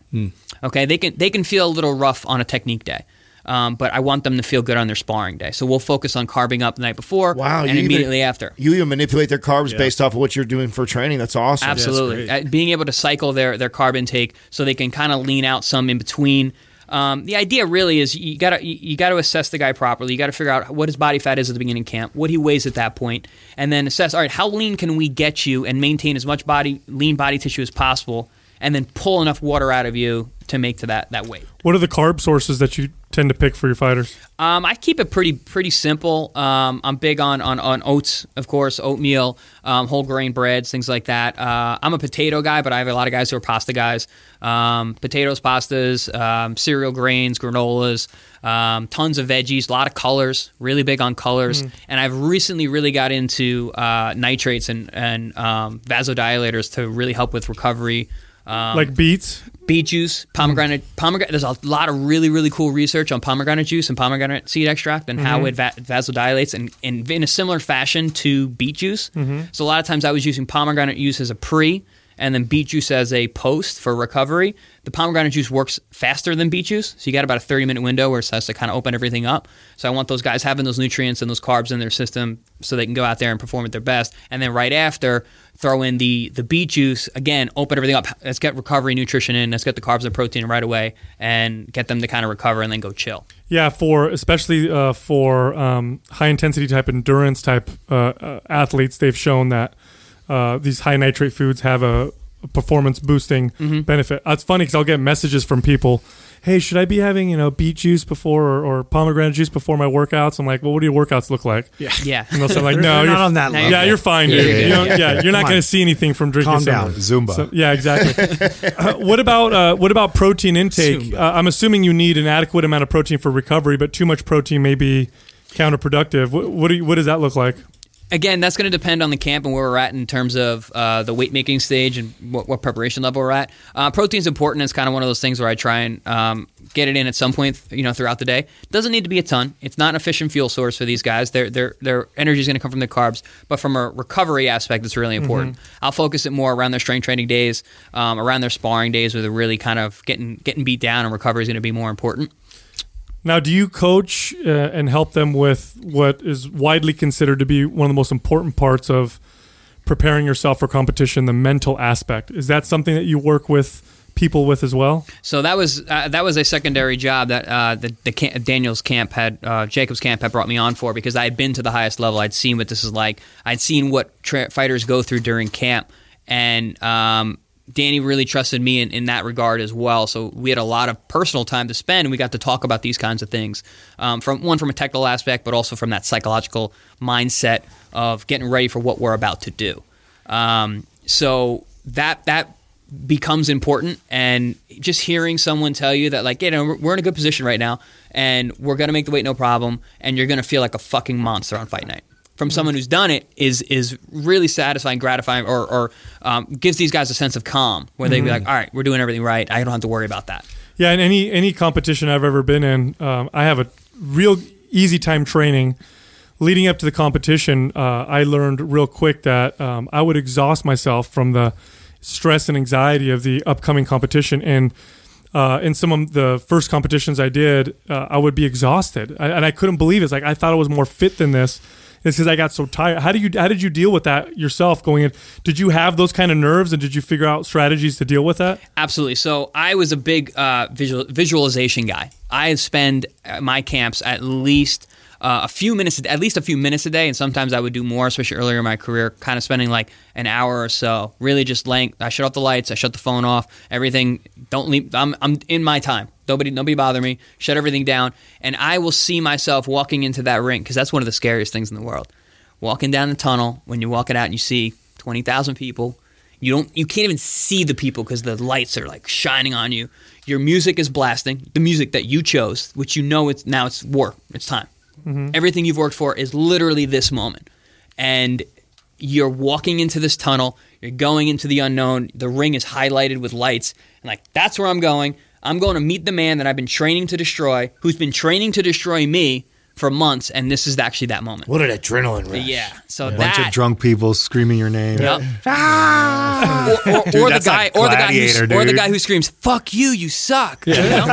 Okay, they can they can feel a little rough on a technique day, um, but I want them to feel good on their sparring day. So we'll focus on carbing up the night before Wow, and you even- immediately after. You even manipulate their carbs based off of what you're doing for training. That's awesome. Absolutely, Uh, being able to cycle their their carb intake so they can kind of lean out some in between. Um, the idea really is you gotta you, you gotta assess the guy properly. You gotta figure out what his body fat is at the beginning of camp, what he weighs at that point, and then assess. All right, how lean can we get you and maintain as much body lean body tissue as possible, and then pull enough water out of you to make to that that weight. What are the carb sources that you tend to pick for your fighters? Um, I keep it pretty pretty simple. Um, I'm big on, on, on oats, of course, oatmeal, um, whole grain breads, things like that. Uh, I'm a potato guy, but I have a lot of guys who are pasta guys. Um, potatoes, pastas, um, cereal grains, granolas, um, tons of veggies, a lot of colors. Really big on colors. And I've recently really got into uh, nitrates and and vasodilators to really help with recovery. Um, like beets? beet juice, pomegranate. Pomegranate. There's a lot of really, really cool research on pomegranate juice and pomegranate seed extract and how mm-hmm. it va- vasodilates, and, and in a similar fashion to beet juice. Mm-hmm. So a lot of times I was using pomegranate juice as a pre, and then beet juice as a post for recovery. The pomegranate juice works faster than beet juice, so you got about a 30 minute window where it has to kind of open everything up. So I want those guys having those nutrients and those carbs in their system so they can go out there and perform at their best. And then right after, throw in the the beet juice again, open everything up. Let's get recovery nutrition in. Let's get the carbs and protein right away, and get them to kind of recover and then go chill. Yeah, for especially uh, for um, high intensity type endurance type uh, uh, athletes, they've shown that uh, these high nitrate foods have a, a performance boosting Mm-hmm. benefit. That's funny because I'll get messages from people. Hey, should I be having you know beet juice before or, or pomegranate juice before my workouts? I'm like, well, what do your workouts look like? Yeah. Yeah. And they'll say like, They're no, not you're, on that Now level. yeah, you're fine, dude. Yeah, You yeah, don't- yeah. yeah, you're not going to see anything from drinking Calm some- down. Zumba. so- yeah, exactly. uh, what about uh, what about protein intake? Uh, I'm assuming you need an adequate amount of protein for recovery, but too much protein may be counterproductive. What what, do you, what does that look like? Again, that's going to depend on the camp and where we're at in terms of uh, the weight making stage and what, what preparation level we're at. Uh, protein's important. It's kind of one of those things where I try and um, get it in at some point, you know, throughout the day. Doesn't need to be a ton. It's not an efficient fuel source for these guys. Their their their energy is going to come from the carbs, but from a recovery aspect, it's really important. I'll focus it more around their strength training days, um, around their sparring days, where they're really kind of getting getting beat down, and recovery is going to be more important. Now, do you coach uh, and help them with what is widely considered to be one of the most important parts of preparing yourself for competition, the mental aspect? Is that something that you work with people with as well? So that was uh, that was a secondary job that uh, the, the camp, Daniel's camp had uh, Jacob's camp had brought me on for because I had been to the highest level. I'd seen what this is like. I'd seen what tra- fighters go through during camp, and um, Danny really trusted me in, in that regard as well. So we had a lot of personal time to spend, and we got to talk about these kinds of things. Um, from one from a technical aspect, but also from that psychological mindset of getting ready for what we're about to do. Um, so that that becomes important and just hearing someone tell you that like you know we're in a good position right now and we're going to make the weight no problem and you're going to feel like a fucking monster on fight night from someone who's done it is is really satisfying gratifying or, or um, gives these guys a sense of calm where they be like all right we're doing everything right i don't have to worry about that Yeah, in any any competition I've ever been in, um, I have a real easy time training. Leading up to the competition, uh, I learned real quick that um, I would exhaust myself from the stress and anxiety of the upcoming competition. And uh, in some of the first competitions I did, uh, I would be exhausted, I, and I couldn't believe it. It's like I thought I was more fit than this. It's because I got so tired. How do you how did you deal with that yourself going in? Did you have those kind of nerves, and did you figure out strategies to deal with that? Absolutely. So I was a big uh, visual, visualization guy. I spend my camps at least uh, a few minutes, at least a few minutes a day, and sometimes I would do more, especially earlier in my career. Kind of spending like an hour or so, really just laying. I shut off the lights, I shut the phone off, everything. Don't leave. I'm I'm in my time. Nobody nobody bother me. Shut everything down, and I will see myself walking into that ring because that's one of the scariest things in the world. Walking down the tunnel when you're walking out and you see twenty thousand people you don't you can't even see the people because the lights are like shining on you. Your music is blasting, the music that you chose, which you know it's now it's war. It's time. Mm-hmm. Everything you've worked for is literally this moment. And you're walking into this tunnel, you're going into the unknown. The ring is highlighted with lights. And like that's where I'm going. I'm going to meet the man that I've been training to destroy, who's been training to destroy me for months, and this is actually that moment. What an adrenaline rush. Yeah. So A that bunch of drunk people screaming your name. Yep. or, or, or the guy, or the guy, who, or the guy who screams "fuck you, you suck." You know?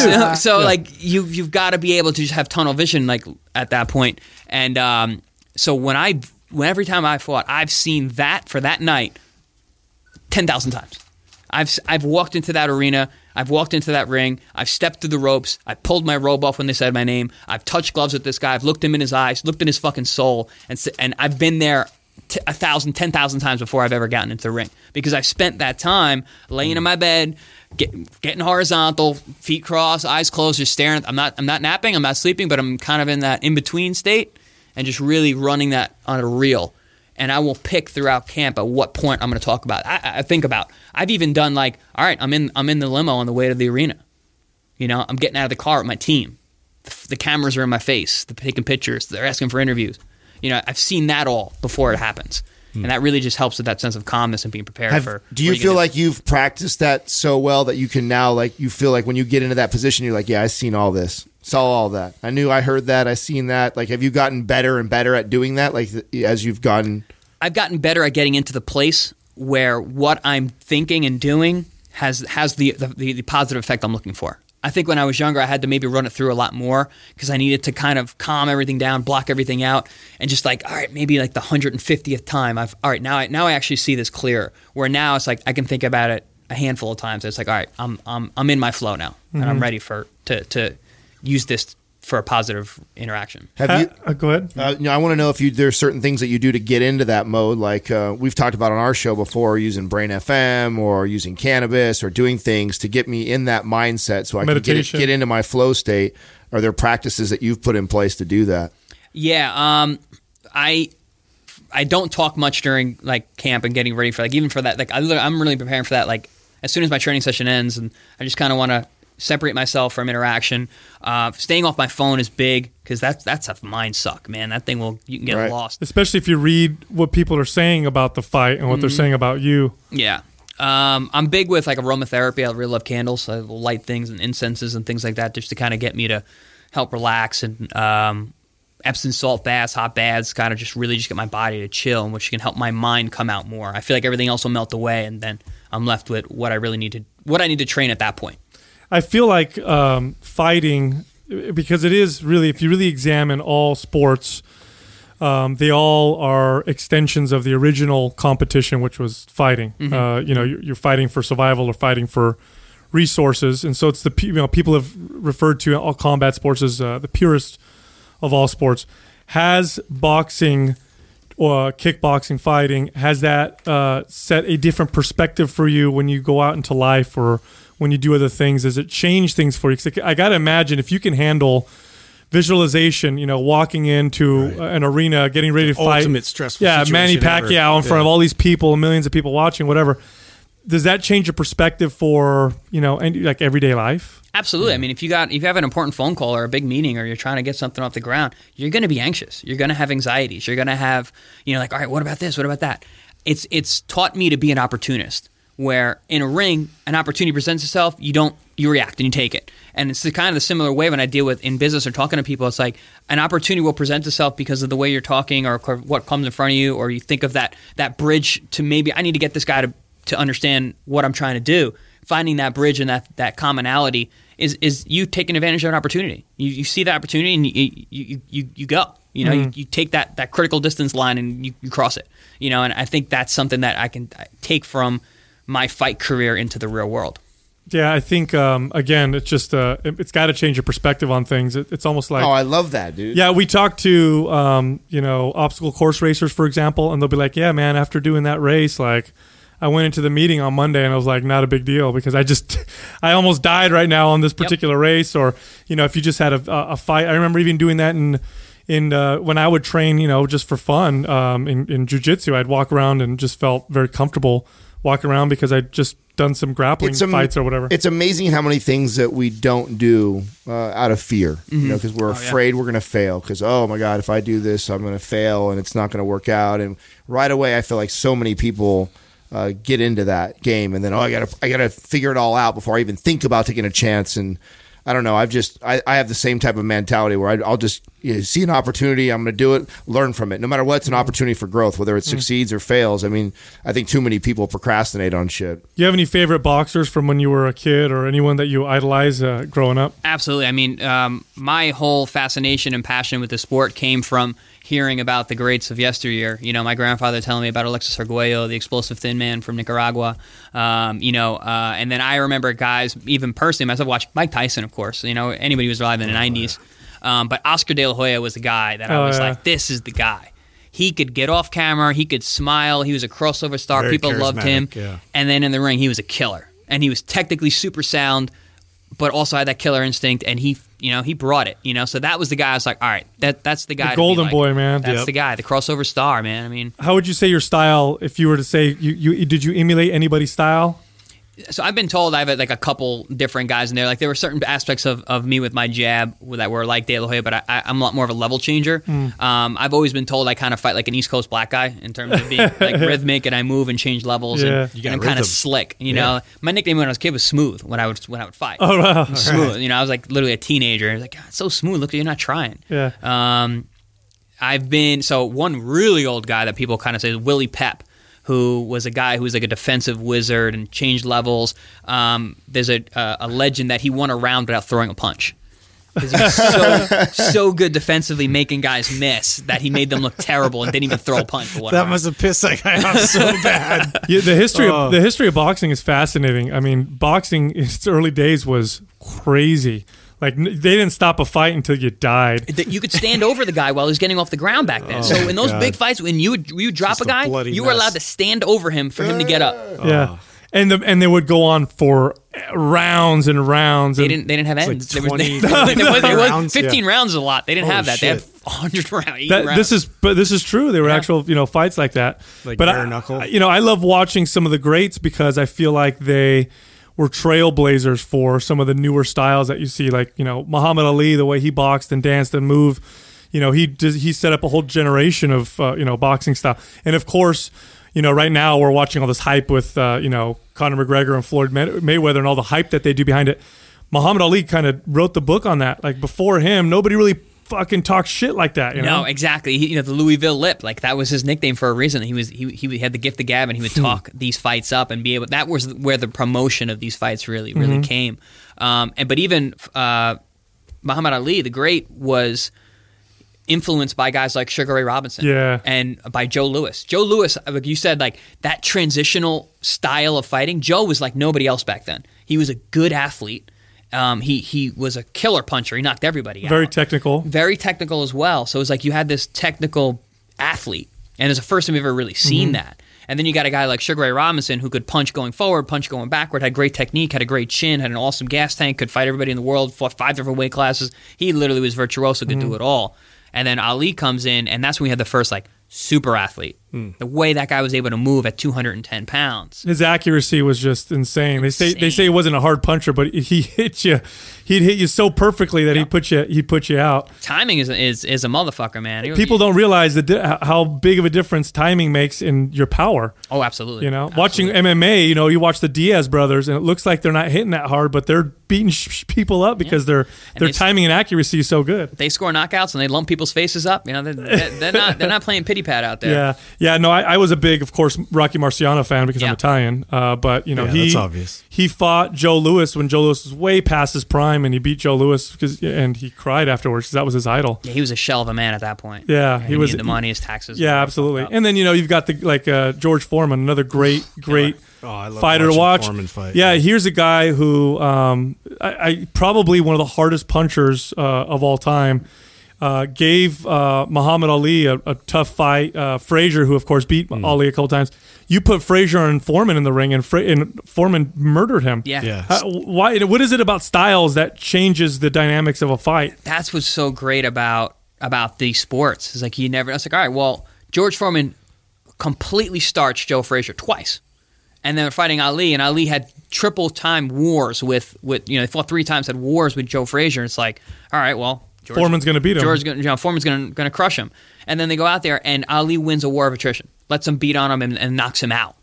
so so, like you, you've got to be able to just have tunnel vision, like at that point. And um, so when I, when every time I fought, I've seen that for that night ten thousand times. I've I've walked into that arena. I've walked into that ring. I've stepped through the ropes. I pulled my robe off when they said my name. I've touched gloves with this guy. I've looked him in his eyes, looked in his fucking soul, and and I've been there t- a thousand, ten thousand times before I've ever gotten into the ring because I've spent that time laying in my bed, get, getting horizontal, feet crossed, eyes closed, just staring. I'm not, I'm not napping, I'm not sleeping, but I'm kind of in that in between state and just really running that on a reel. And I will pick throughout camp at what point I'm going to talk about. I, I think about. I've even done like, all right, I'm in, I'm in the limo on the way to the arena. You know, I'm getting out of the car with my team. The, the cameras are in my face. They're taking pictures. They're asking for interviews. You know, I've seen that all before it happens, hmm. and that really just helps with that sense of calmness and being prepared Have- for. do you feel like you've practiced that so well that you can now like you feel like when you get into that position you're like yeah I've seen all this saw all that I knew I heard that I seen that like have you gotten better and better at doing that like as you've gotten I've gotten better at getting into the place where what I'm thinking and doing has has the the, the, the positive effect I'm looking for. I think when I was younger, I had to maybe run it through a lot more because I needed to kind of calm everything down, block everything out, and just like, all right, maybe like the 150th time, I've all right now. I now I actually see this clear. Where now it's like I can think about it a handful of times. It's like, all right, I'm I'm I'm in my flow now, and I'm mm-hmm. ready for to to use this for a positive interaction. have Uh, you uh, go ahead. Uh, you know, I want to know if you there's certain things that you do to get into that mode. Like uh, we've talked about on our show before, using Brain FM or using cannabis or doing things to get me in that mindset, so I can get, get into my flow state. Are there practices that you've put in place to do that? Yeah, um, I I don't talk much during like camp and getting ready for like even for that like I, I'm really preparing for that like as soon as my training session ends and I just kind of want to separate myself from interaction. Uh, staying off my phone is big because that's that's a mind suck, man. That thing will you can get Right. lost. Especially if you read what people are saying about the fight and what Mm-hmm. they're saying about you. Yeah. Um, I'm big with like aromatherapy. I really love candles. I light things and incenses and things like that just to kind of get me to help relax and um, Epsom salt baths, hot baths, kind of just really just get my body to chill, and which can help my mind come out more. I feel like everything else will melt away, and then I'm left with what I really need to what I need to train at that point. I feel like um, fighting because it is really, if you really examine all sports, um, they all are extensions of the original competition, which was fighting. Uh, you know, you're, you're fighting for survival or fighting for resources, and so it's the you know people have referred to all combat sports as uh, the purest of all sports. Has boxing or kickboxing, fighting, has that uh, set a different perspective for you when you go out into life or when you do other things? Does it change things for you? Cause I got to imagine if you can handle visualization, you know, walking into an arena, getting ready to fight. ultimate stressful situation. Yeah, Manny situation ever. Pacquiao in front Yeah. of all these people, millions of people watching, whatever. Does that change your perspective for, you know, any, like everyday life? Absolutely. I mean, if you got if you have an important phone call or a big meeting or you're trying to get something off the ground, you're going to be anxious. You're going to have anxieties. You're going to have, you know, like, all right, what about this? What about that? It's it's taught me to be an opportunist. Where in a ring, an opportunity presents itself, you don't you react and you take it. And it's the kind of the similar way when I deal with in business or talking to people. It's like an opportunity will present itself because of the way you're talking or what comes in front of you, or you think of that that bridge to maybe I need to get this guy to to understand what I'm trying to do. Finding that bridge and that that commonality is is you taking advantage of an opportunity. You, you see that opportunity and you you, you, you go. You know, you, mm-hmm. you take that, that critical distance line and you, you cross it. You know, and I think that's something that I can take from my fight career into the real world. Yeah, I think um, again, it's just uh, it, it's got to change your perspective on things. It, it's almost like oh, I love that, dude. Yeah, we talked to um, you know obstacle course racers, for example, and they'll be like, "Yeah, man, after doing that race, like." I went into the meeting on Monday and I was like, not a big deal because I just, I almost died right now on this particular race. Or, you know, if you just had a, a fight, I remember even doing that in, in uh, when I would train, you know, just for fun um, in, in jujitsu. I'd walk around and just felt very comfortable walking around because I'd just done some grappling am- fights or whatever. It's amazing how many things that we don't do uh, out of fear, you know, because we're afraid we're going to fail. Because oh my god, if I do this, I'm going to fail, and it's not going to work out. And right away, I feel like so many people uh, get into that game, and then oh, I got to I got to figure it all out before I even think about taking a chance. And I don't know. I've just I, I have the same type of mentality where I, I'll just you see an opportunity, I'm going to do it, learn from it. No matter what, it's an opportunity for growth, whether it succeeds or fails. I mean, I think too many people procrastinate on shit. Do you have any favorite boxers from when you were a kid or anyone that you idolize uh, growing up? Absolutely. I mean, um, my whole fascination and passion with the sport came from hearing about the greats of yesteryear. You know, my grandfather telling me about Alexis Arguello, the explosive thin man from Nicaragua. Um, you know, uh, and then I remember guys, even personally, myself, watched Mike Tyson, of course. You know, anybody who was alive in the '90s. Um, but Oscar De La Hoya was the guy that I Oh, was yeah. like, this is the guy. He could get off camera. He could smile. He was a crossover star. Very People loved him. yeah. And then in the ring, he was a killer. And he was technically super sound, but also had that killer instinct. And he, you know, he brought it. You know, so that was the guy. I was like, all right, that that's the guy. to be golden like. boy, man. That's Yep. the guy, the crossover star, man. I mean, How would you say your style? If you were to say you, you did you emulate anybody's style? So I've been told I have like a couple different guys in there. Like there were certain aspects of, of me with my jab that were like De La Hoya, but I, I, I'm a lot more of a level changer. Hmm. Um, I've always been told I kind of fight like an East Coast black guy in terms of being like rhythmic and I move and change levels Yeah. and, and I'm kind of slick. You know, my nickname when I was a kid was Smooth when I would when I would fight. Oh wow, smooth. You know, I was like literally a teenager. I was like, God, so smooth. Look, you're not trying. Yeah. Um, I've been so one really old guy that people kind of say is Willie Pep, who was a guy who was like a defensive wizard and changed levels. Um, there's a, a a legend that he won a round without throwing a punch. 'Cause he was so, so good defensively, making guys miss that he made them look terrible and didn't even throw a punch for one That must have pissed that guy off so bad. Yeah, the history Oh. of the history of boxing is fascinating. I mean, boxing in its early days was crazy. Like they didn't stop a fight until you died. you could stand over the guy while he was getting off the ground back then. so in those oh, God. big fights, when you would, you would drop Just a a guy, bloody you were mess. allowed to stand over him for him to get up. Oh. Yeah, and the and they would go on for rounds and rounds. They and didn't. They didn't have like ends. There was- 20 there was- there was- there was- rounds, Fifteen yeah. rounds is a lot. They didn't Holy have that. They had hundred rounds. 80 that, rounds. this is but this is true. There were Yeah. actual you know fights like that. Like but bare I, knuckle? I- you know, I love watching some of the greats because I feel like they were trailblazers for some of the newer styles that you see. Like you know Muhammad Ali, the way he boxed and danced and moved. You know he he set up a whole generation of uh, you know boxing style. And of course, you know right now we're watching all this hype with uh, you know Conor McGregor and Floyd May- Mayweather and all the hype that they do behind it. Muhammad Ali kind of wrote the book on that. Like before him, nobody really fucking talk shit like that. You know? no, exactly. He, you know, the Louisville Lip, like that was his nickname for a reason. He was he, he had the gift of gab, and he would Hmm. talk these fights up and be able. That was where the promotion of these fights really really Mm-hmm. came. Um, and but even uh, Muhammad Ali, the great, was influenced by guys like Sugar Ray Robinson, Yeah. and by Joe Louis. Joe Louis, like you said, like that transitional style of fighting. Joe was like nobody else back then. He was a good athlete. Um, he he was a killer puncher. He knocked everybody out Very technical. very technical as well. So it's like you had this technical athlete, and it's the first time we've ever really seen that. And then you got a guy like Sugar Ray Robinson who could punch going forward, punch going backward, had great technique, had a great chin, had an awesome gas tank, could fight everybody in the world, fought five different weight classes. He literally was virtuoso, could do it all. And then Ali comes in, and that's when we had the first like super athlete. Hmm. The way that guy was able to move at 210 pounds. His accuracy was just insane. They say they say he wasn't a hard puncher, but he hit you. He'd hit you so perfectly that he put you he put you out. Timing is is, is a motherfucker, man. People don't realize the how big of a difference timing makes in your power. Oh, absolutely. You know, Absolutely. watching MMA, you know, you watch the Diaz brothers, and it looks like they're not hitting that hard, but they're beating sh- people up because their And their they s- timing and accuracy is so good. they score knockouts and they lump people's faces up. You know, they're, they're, they're not they're not playing pity pat out there. Yeah, yeah. No, I, I was a big, of course, Rocky Marciano fan because I'm Italian. Uh, but you know, Yeah, he that's obvious. he fought Joe Louis when Joe Louis was way past his prime, and he beat Joe Louis because and he cried afterwards because that was his idol. Yeah, he was a shell of a man at that point. Yeah, he, he was- needed the money, his taxes. Yeah, absolutely. And then you know you've got the like uh, George Foreman, another great, great Oh, fighter to watch. Foreman fight, yeah, yeah. here's a guy who um, I, I probably one of the hardest punchers uh, of all time. Uh, gave uh, Muhammad Ali a, a tough fight. Uh, Frazier, who of course beat Mm. Ali a couple times, you put Frazier and Foreman in the ring, and, Fra- and Foreman murdered him. yeah, Yeah. How- why? What is it about styles that changes the dynamics of a fight? that's what's so great about about these sports. It's like you never. It's like all right, well, George Foreman completely starched Joe Frazier twice, and then they're fighting Ali, and Ali had triple time wars with with you know they fought three times, had wars with Joe Frazier. It's like all right, well. George, Foreman's gonna beat him. George, know, Foreman's going to crush him, and then they go out there, and Ali wins a war of attrition, lets him beat on him, and, and knocks him out.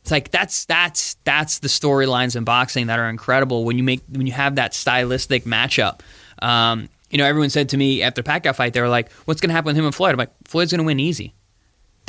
It's like that's that's that's the storylines in boxing that are incredible when you make when you have that stylistic matchup. Um, you know, everyone said to me after Pacquiao fight, they were like, "What's going to happen with him and Floyd?" I'm like, "Floyd's going to win easy.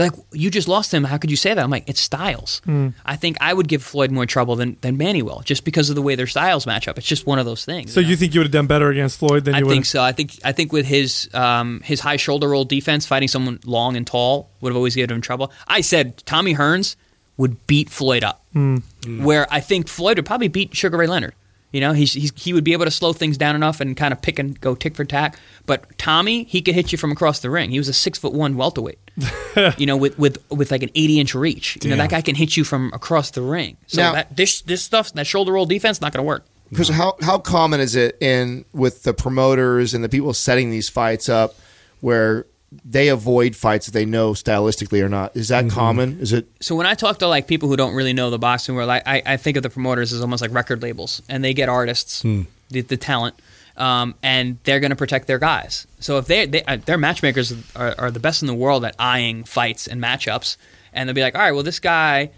They're like, you just lost him. How could you say that? I'm like, it's styles. I think I would give Floyd more trouble than, than Manny will, just because of the way their styles match up. It's just one of those things. So you know? you think you would have done better against Floyd than I you would? think so. I think I think with his um, his high shoulder roll defense, fighting someone long and tall would have always given him trouble. I said Tommy Hearns would beat Floyd up, Hmm. where I think Floyd would probably beat Sugar Ray Leonard. You know, he's, he's he would be able to slow things down enough and kind of pick and go tick for tack. But Tommy, he could hit you from across the ring. He was a six foot one welterweight. you know, with, with with like an eighty inch reach. You know, that guy can hit you from across the ring. So Now- that this this stuff, that shoulder roll defense, not going to work. Because how how common is it in with the promoters and the people setting these fights up where they avoid fights that they know stylistically or not? Is that common? Is it so when I talk to like people who don't really know the boxing world, I, I, I think of the promoters as almost like record labels, and they get artists, the, the talent, um, and they're going to protect their guys. So if they, they uh, their matchmakers are, are the best in the world at eyeing fights and matchups, and they'll be like, all right, well this guy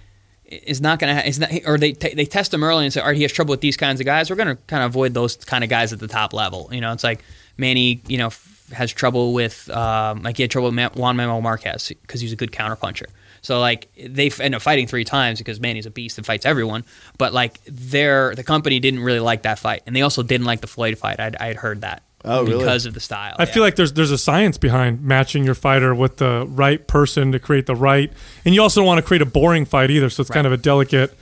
is not going to, is not, or they t- they test him early and say, all right, he has trouble with these kinds of guys. We're going to kind of avoid those kind of guys at the top level. You know, it's like Manny, you know, f- has trouble with, um, like he had trouble with Juan Manuel Marquez because he's a good counterpuncher. So like they end up fighting three times because Manny's a beast and fights everyone. But like their the company didn't really like that fight, and they also didn't like the Floyd fight. I'd, I'd heard that. Oh, really? Because of the style. I yeah. feel like there's there's a science behind matching your fighter with the right person to create the right, and you also don't want to create a boring fight either. So it's kind of a delicate,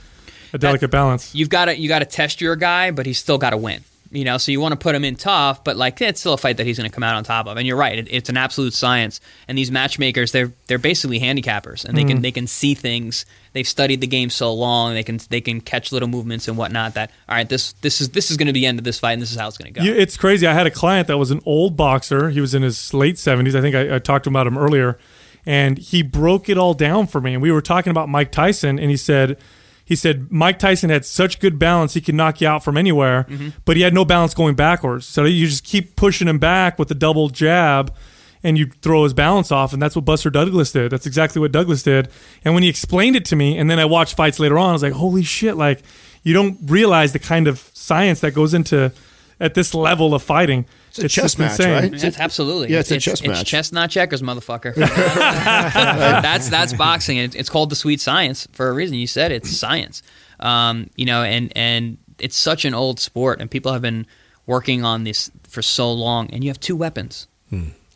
a delicate balance. you've got to you got to test your guy, but he's still got to win. You know, so you want to put him in tough, but like it's still a fight that he's going to come out on top of. And you're right; it, it's an absolute science. And these matchmakers, they're they're basically handicappers, and they can mm. they can see things. They've studied the game so long, they can they can catch little movements and whatnot. That all right, this this is this is going to be the end of this fight, and this is how it's going to go. You, it's crazy. I had a client that was an old boxer. He was in his late 70s. I think I, I talked to him about him earlier. And he broke it all down for me. And we were talking about Mike Tyson, and he said, he said Mike Tyson had such good balance he could knock you out from anywhere, mm-hmm. but he had no balance going backwards. So you just keep pushing him back with the double jab, and you throw his balance off, and that's what Buster Douglas did. That's exactly what Douglas did. And when he explained it to me, and then I watched fights later on, I was like, holy shit! Like you don't realize the kind of science that goes into at this level of fighting. It's, a chess match, insane. right? That's absolutely. Yeah, it's a chess It's match. chess, not checkers, motherfucker. that's that's boxing. It's called the sweet science for a reason. You said it's science. Um, you know, and and it's such an old sport, and people have been working on this for so long. And you have two weapons.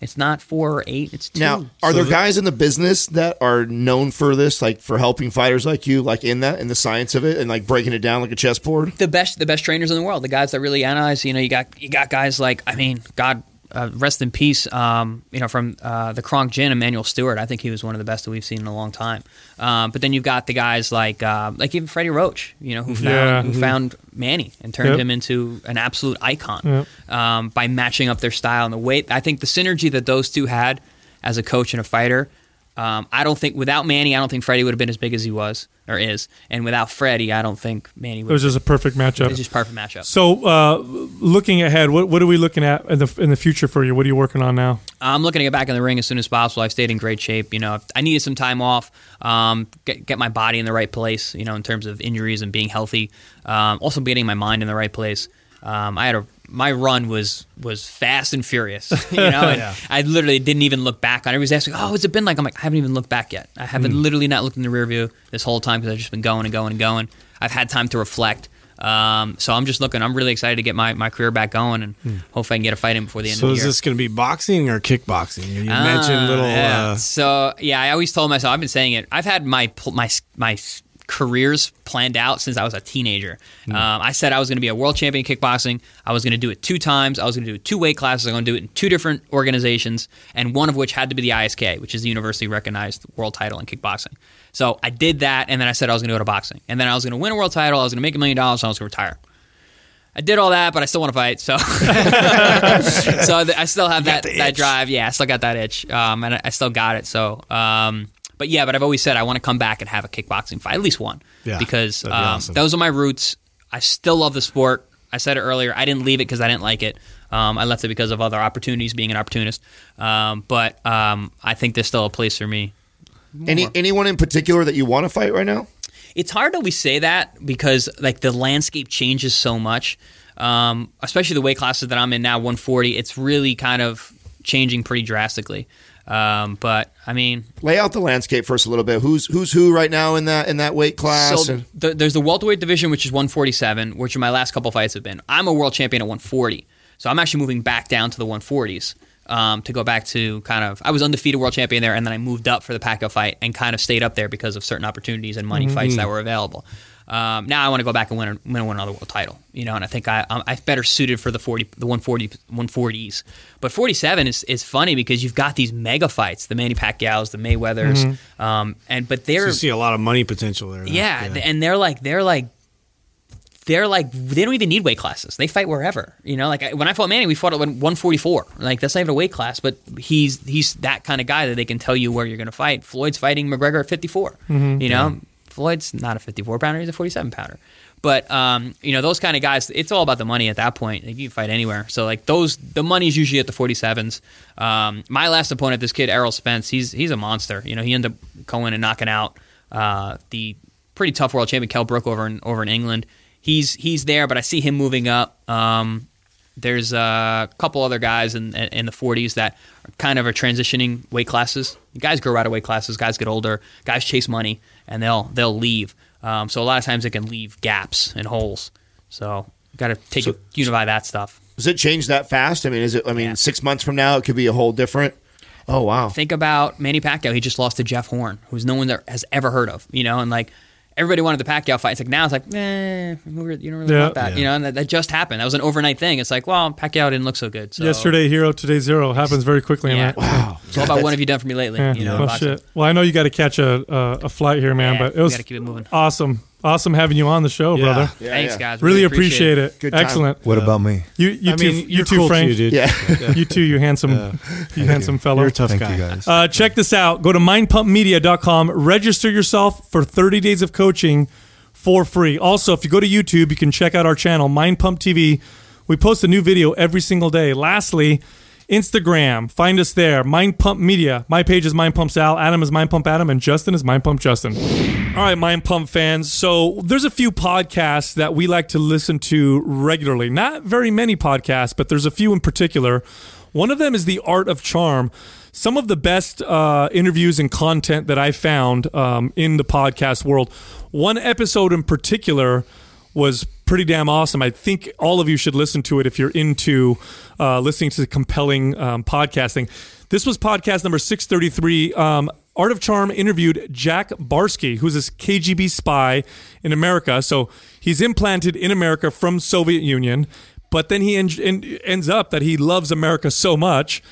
It's not four or eight. It's two. now? Are there guys in the business that are known for this, like for helping fighters like you, like in that, in the science of it, and like breaking it down like a chessboard? the best the best trainers in the world, the guys that really analyze. You know, you got you got guys like I mean, God uh, rest in peace. Um, you know, from uh, the Kronk Gym, Emanuel Steward. I think he was one of the best that we've seen in a long time. Um, but then you've got the guys like uh, like even Freddie Roach. You know, who found Yeah. who found Manny and turned Yep. him into an absolute icon um, by matching up their style and the weight. I think the synergy that those two had as a coach and a fighter. Um, I don't think without Manny, I don't think Freddie would have been as big as he was or is, and without Freddie, I don't think Manny It would. was just a perfect matchup. It's just perfect matchup. So, uh, looking ahead, what what are we looking at in the in the future for you? What are you working on now? I'm looking to get back in the ring as soon as possible. I've stayed in great shape. You know, I needed some time off, um, get, get my body in the right place. You know, in terms of injuries and being healthy. Um, also, getting my mind in the right place. Um, I had a my run was was fast and furious. You know, and I literally didn't even look back on. it. Everybody's asking, "Oh, has it been like?" I'm like, I haven't even looked back yet. I haven't literally not looked in the rear view this whole time because I've just been going and going and going. I've had time to reflect. Um, so I'm just looking. I'm really excited to get my, my career back going and hopefully I can get a fight in before the end So of the is year. this going to be boxing or kickboxing? You mentioned Ah, little. yeah. Uh, so yeah, I always told myself I've been saying it. I've had my my my careers planned out since I was a teenager. Hmm. Um, I said I was going to be a world champion in kickboxing. I was going to do it two times. I was going to do two weight classes. I was going to do it in two different organizations, and one of which had to be the ISK, which is the universally recognized world title in kickboxing. So I did that, and then I said I was going to go to boxing, and then I was going to win a world title. I was going to make a million dollars, and I was going to retire. I did all that, but I still want to fight. So, so I still have that, that drive. Yeah, I still got that itch, um, and I, I still got it. So, um, but yeah, but I've always said I want to come back and have a kickboxing fight, at least one, Yeah, because be um, awesome. those are my roots. I still love the sport. I said it earlier. I didn't leave it because I didn't like it. Um, I left it because of other opportunities, being an opportunist. Um, but um, I think there's still a place for me Any anyone in particular that you want to fight right now? it's hard that we say that because like the landscape changes so much um, especially the weight classes that i'm in now 140 it's really kind of changing pretty drastically Um, but I mean, Lay out the landscape for us a little bit. Who's who's who right now in that in that weight class? so the, there's the welterweight division, which is 147, which my last couple fights have been. I'm a world champion at 140, so I'm actually moving back down to the 140s um, to go back to kind of. I was undefeated world champion there, and then I moved up for the Pacquiao fight and kind of stayed up there because of certain opportunities and money fights that were available. Um, now I want to go back and win, a- win another world title, you know, and I think I, I'm, I'm better suited for the 40, the 140, 140s. But 47 is, is funny because you've got these mega fights, the Manny Pacquiao's, the Mayweathers, um, and but they're you see a lot of money potential there. though. yeah, and they're like they're like they're like they don't even need weight classes. They fight wherever. You know, like I- when I fought Manny, we fought at 144. Like that's not even a weight class, but he's he's that kind of guy that they can tell you where you're going to fight. Floyd's fighting McGregor at 54. You know, Floyd's not a 54 pounder; he's a 47 pounder. But um, you know those kind of guys. It's all about the money at that point. Like, you can fight anywhere. So like those, the money's usually at the 47s. Um, my last opponent, this kid Errol Spence, he's he's a monster. You know, he ended up going and knocking out uh, the pretty tough world champion Kell Brook over in over in England. He's he's there, but I see him moving up. Um, there's a couple other guys in, in the 40s that kind of are transitioning weight classes. Guys grow out of weight classes. Guys get older. Guys chase money, and they'll they'll leave. Um, so a lot of times it can leave gaps and holes. So got to take So- unify that stuff. Does it change that fast? I mean, is it? I mean, Yeah. six months from now, it could be a whole different. Oh wow! Think about Manny Pacquiao. He just lost to Jeff Horn, who's no one that has ever heard of. You know, and like everybody wanted the Pacquiao fight. It's like now it's like, eh, you don't really Yeah. want that. You know, and that, that just happened. That was an overnight thing. It's like, well, Pacquiao didn't look so good. So. Yesterday hero, today zero happens very quickly. Yeah. in that. Wow. It's all about what have you done for me lately? Yeah. You know, well, shit. Well, I know you got to catch a, a a flight here, man. Yeah, but it was gotta keep it moving. awesome, awesome having you on the show, Yeah. brother. Yeah, Thanks, yeah. guys. Really appreciate it. Good time. Excellent. What about me? You, you I too, mean, you you're too, cool Frank. too, dude. Yeah. You too, you handsome, you handsome fellow. You're a tough Thank guy. you guys. Uh, check this out. Go to mindpumpmedia.com. Register yourself for 30 days of coaching for free. Also, if you go to YouTube, you can check out our channel, Mind Pump TV. We post a new video every single day. Lastly, Instagram. Find us there. Mind Pump Media. My page is Mind Pump Sal. Adam is Mind Pump Adam. And Justin is Mind Pump Justin. All right, Mind Pump fans. So there's a few podcasts that we like to listen to regularly. Not very many podcasts, but there's a few in particular. One of them is The Art of Charm. Some of the best uh, interviews and content that I found um, in the podcast world. One episode in particular was pretty damn awesome. I think all of you should listen to it if you're into uh, listening to compelling um, podcasting. This was podcast number 633. Um, Art of Charm interviewed Jack Barsky, who's this KGB spy in America. So he's implanted in America from Soviet Union, but then he en- en- ends up that he loves America so much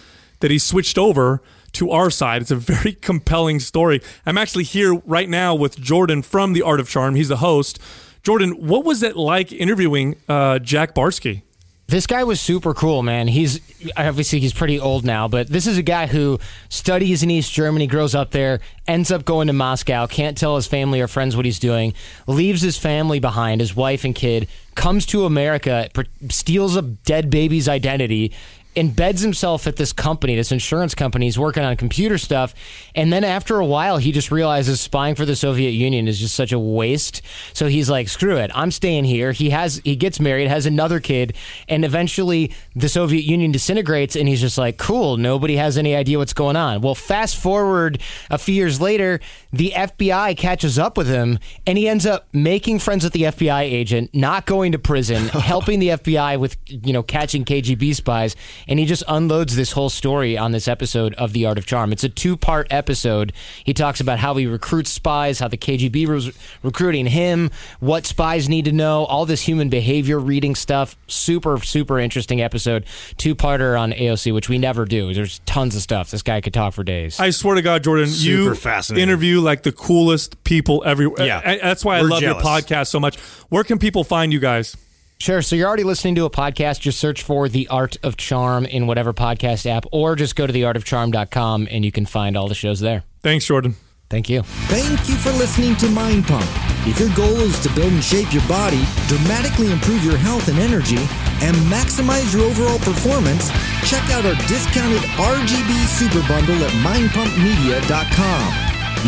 that he switched over to our side. It's a very compelling story. I'm actually here right now with Jordan from The Art of Charm. He's the host. Jordan, what was it like interviewing uh, Jack Barsky? This guy was super cool, man. He's obviously he's pretty old now, but this is a guy who studies in East Germany, grows up there, ends up going to Moscow, can't tell his family or friends what he's doing, leaves his family behind, his wife and kid, comes to America, steals a dead baby's identity, embeds himself at this company, this insurance company. He's working on computer stuff. And then after a while, he just realizes spying for the Soviet Union is just such a waste. So he's like, screw it. I'm staying here. He has, he gets married, has another kid, and eventually the Soviet Union disintegrates. And he's just like, cool. Nobody has any idea what's going on. Well, fast forward a few years later, the FBI catches up with him and he ends up making friends with the FBI agent, not going to prison, helping the FBI with, you know, catching KGB spies and he just unloads this whole story on this episode of The Art of Charm. It's a two part episode. He talks about how he recruits spies, how the KGB was recruiting him, what spies need to know, all this human behavior reading stuff. Super, super interesting episode. Two parter on AOC, which we never do. There's tons of stuff. This guy could talk for days. I swear to God, Jordan, you Super fascinating. interview like the coolest people everywhere. Yeah. I- that's why I We're love jealous. your podcast so much. Where can people find you guys? Sure. So you're already listening to a podcast. Just search for The Art of Charm in whatever podcast app, or just go to theartofcharm.com and you can find all the shows there. Thanks, Jordan. Thank you. Thank you for listening to Mind Pump. If your goal is to build and shape your body, dramatically improve your health and energy, and maximize your overall performance, check out our discounted RGB Super Bundle at mindpumpmedia.com.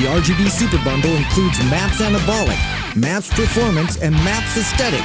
The RGB Super Bundle includes MAPS Anabolic, MAPS Performance, and MAPS Aesthetic.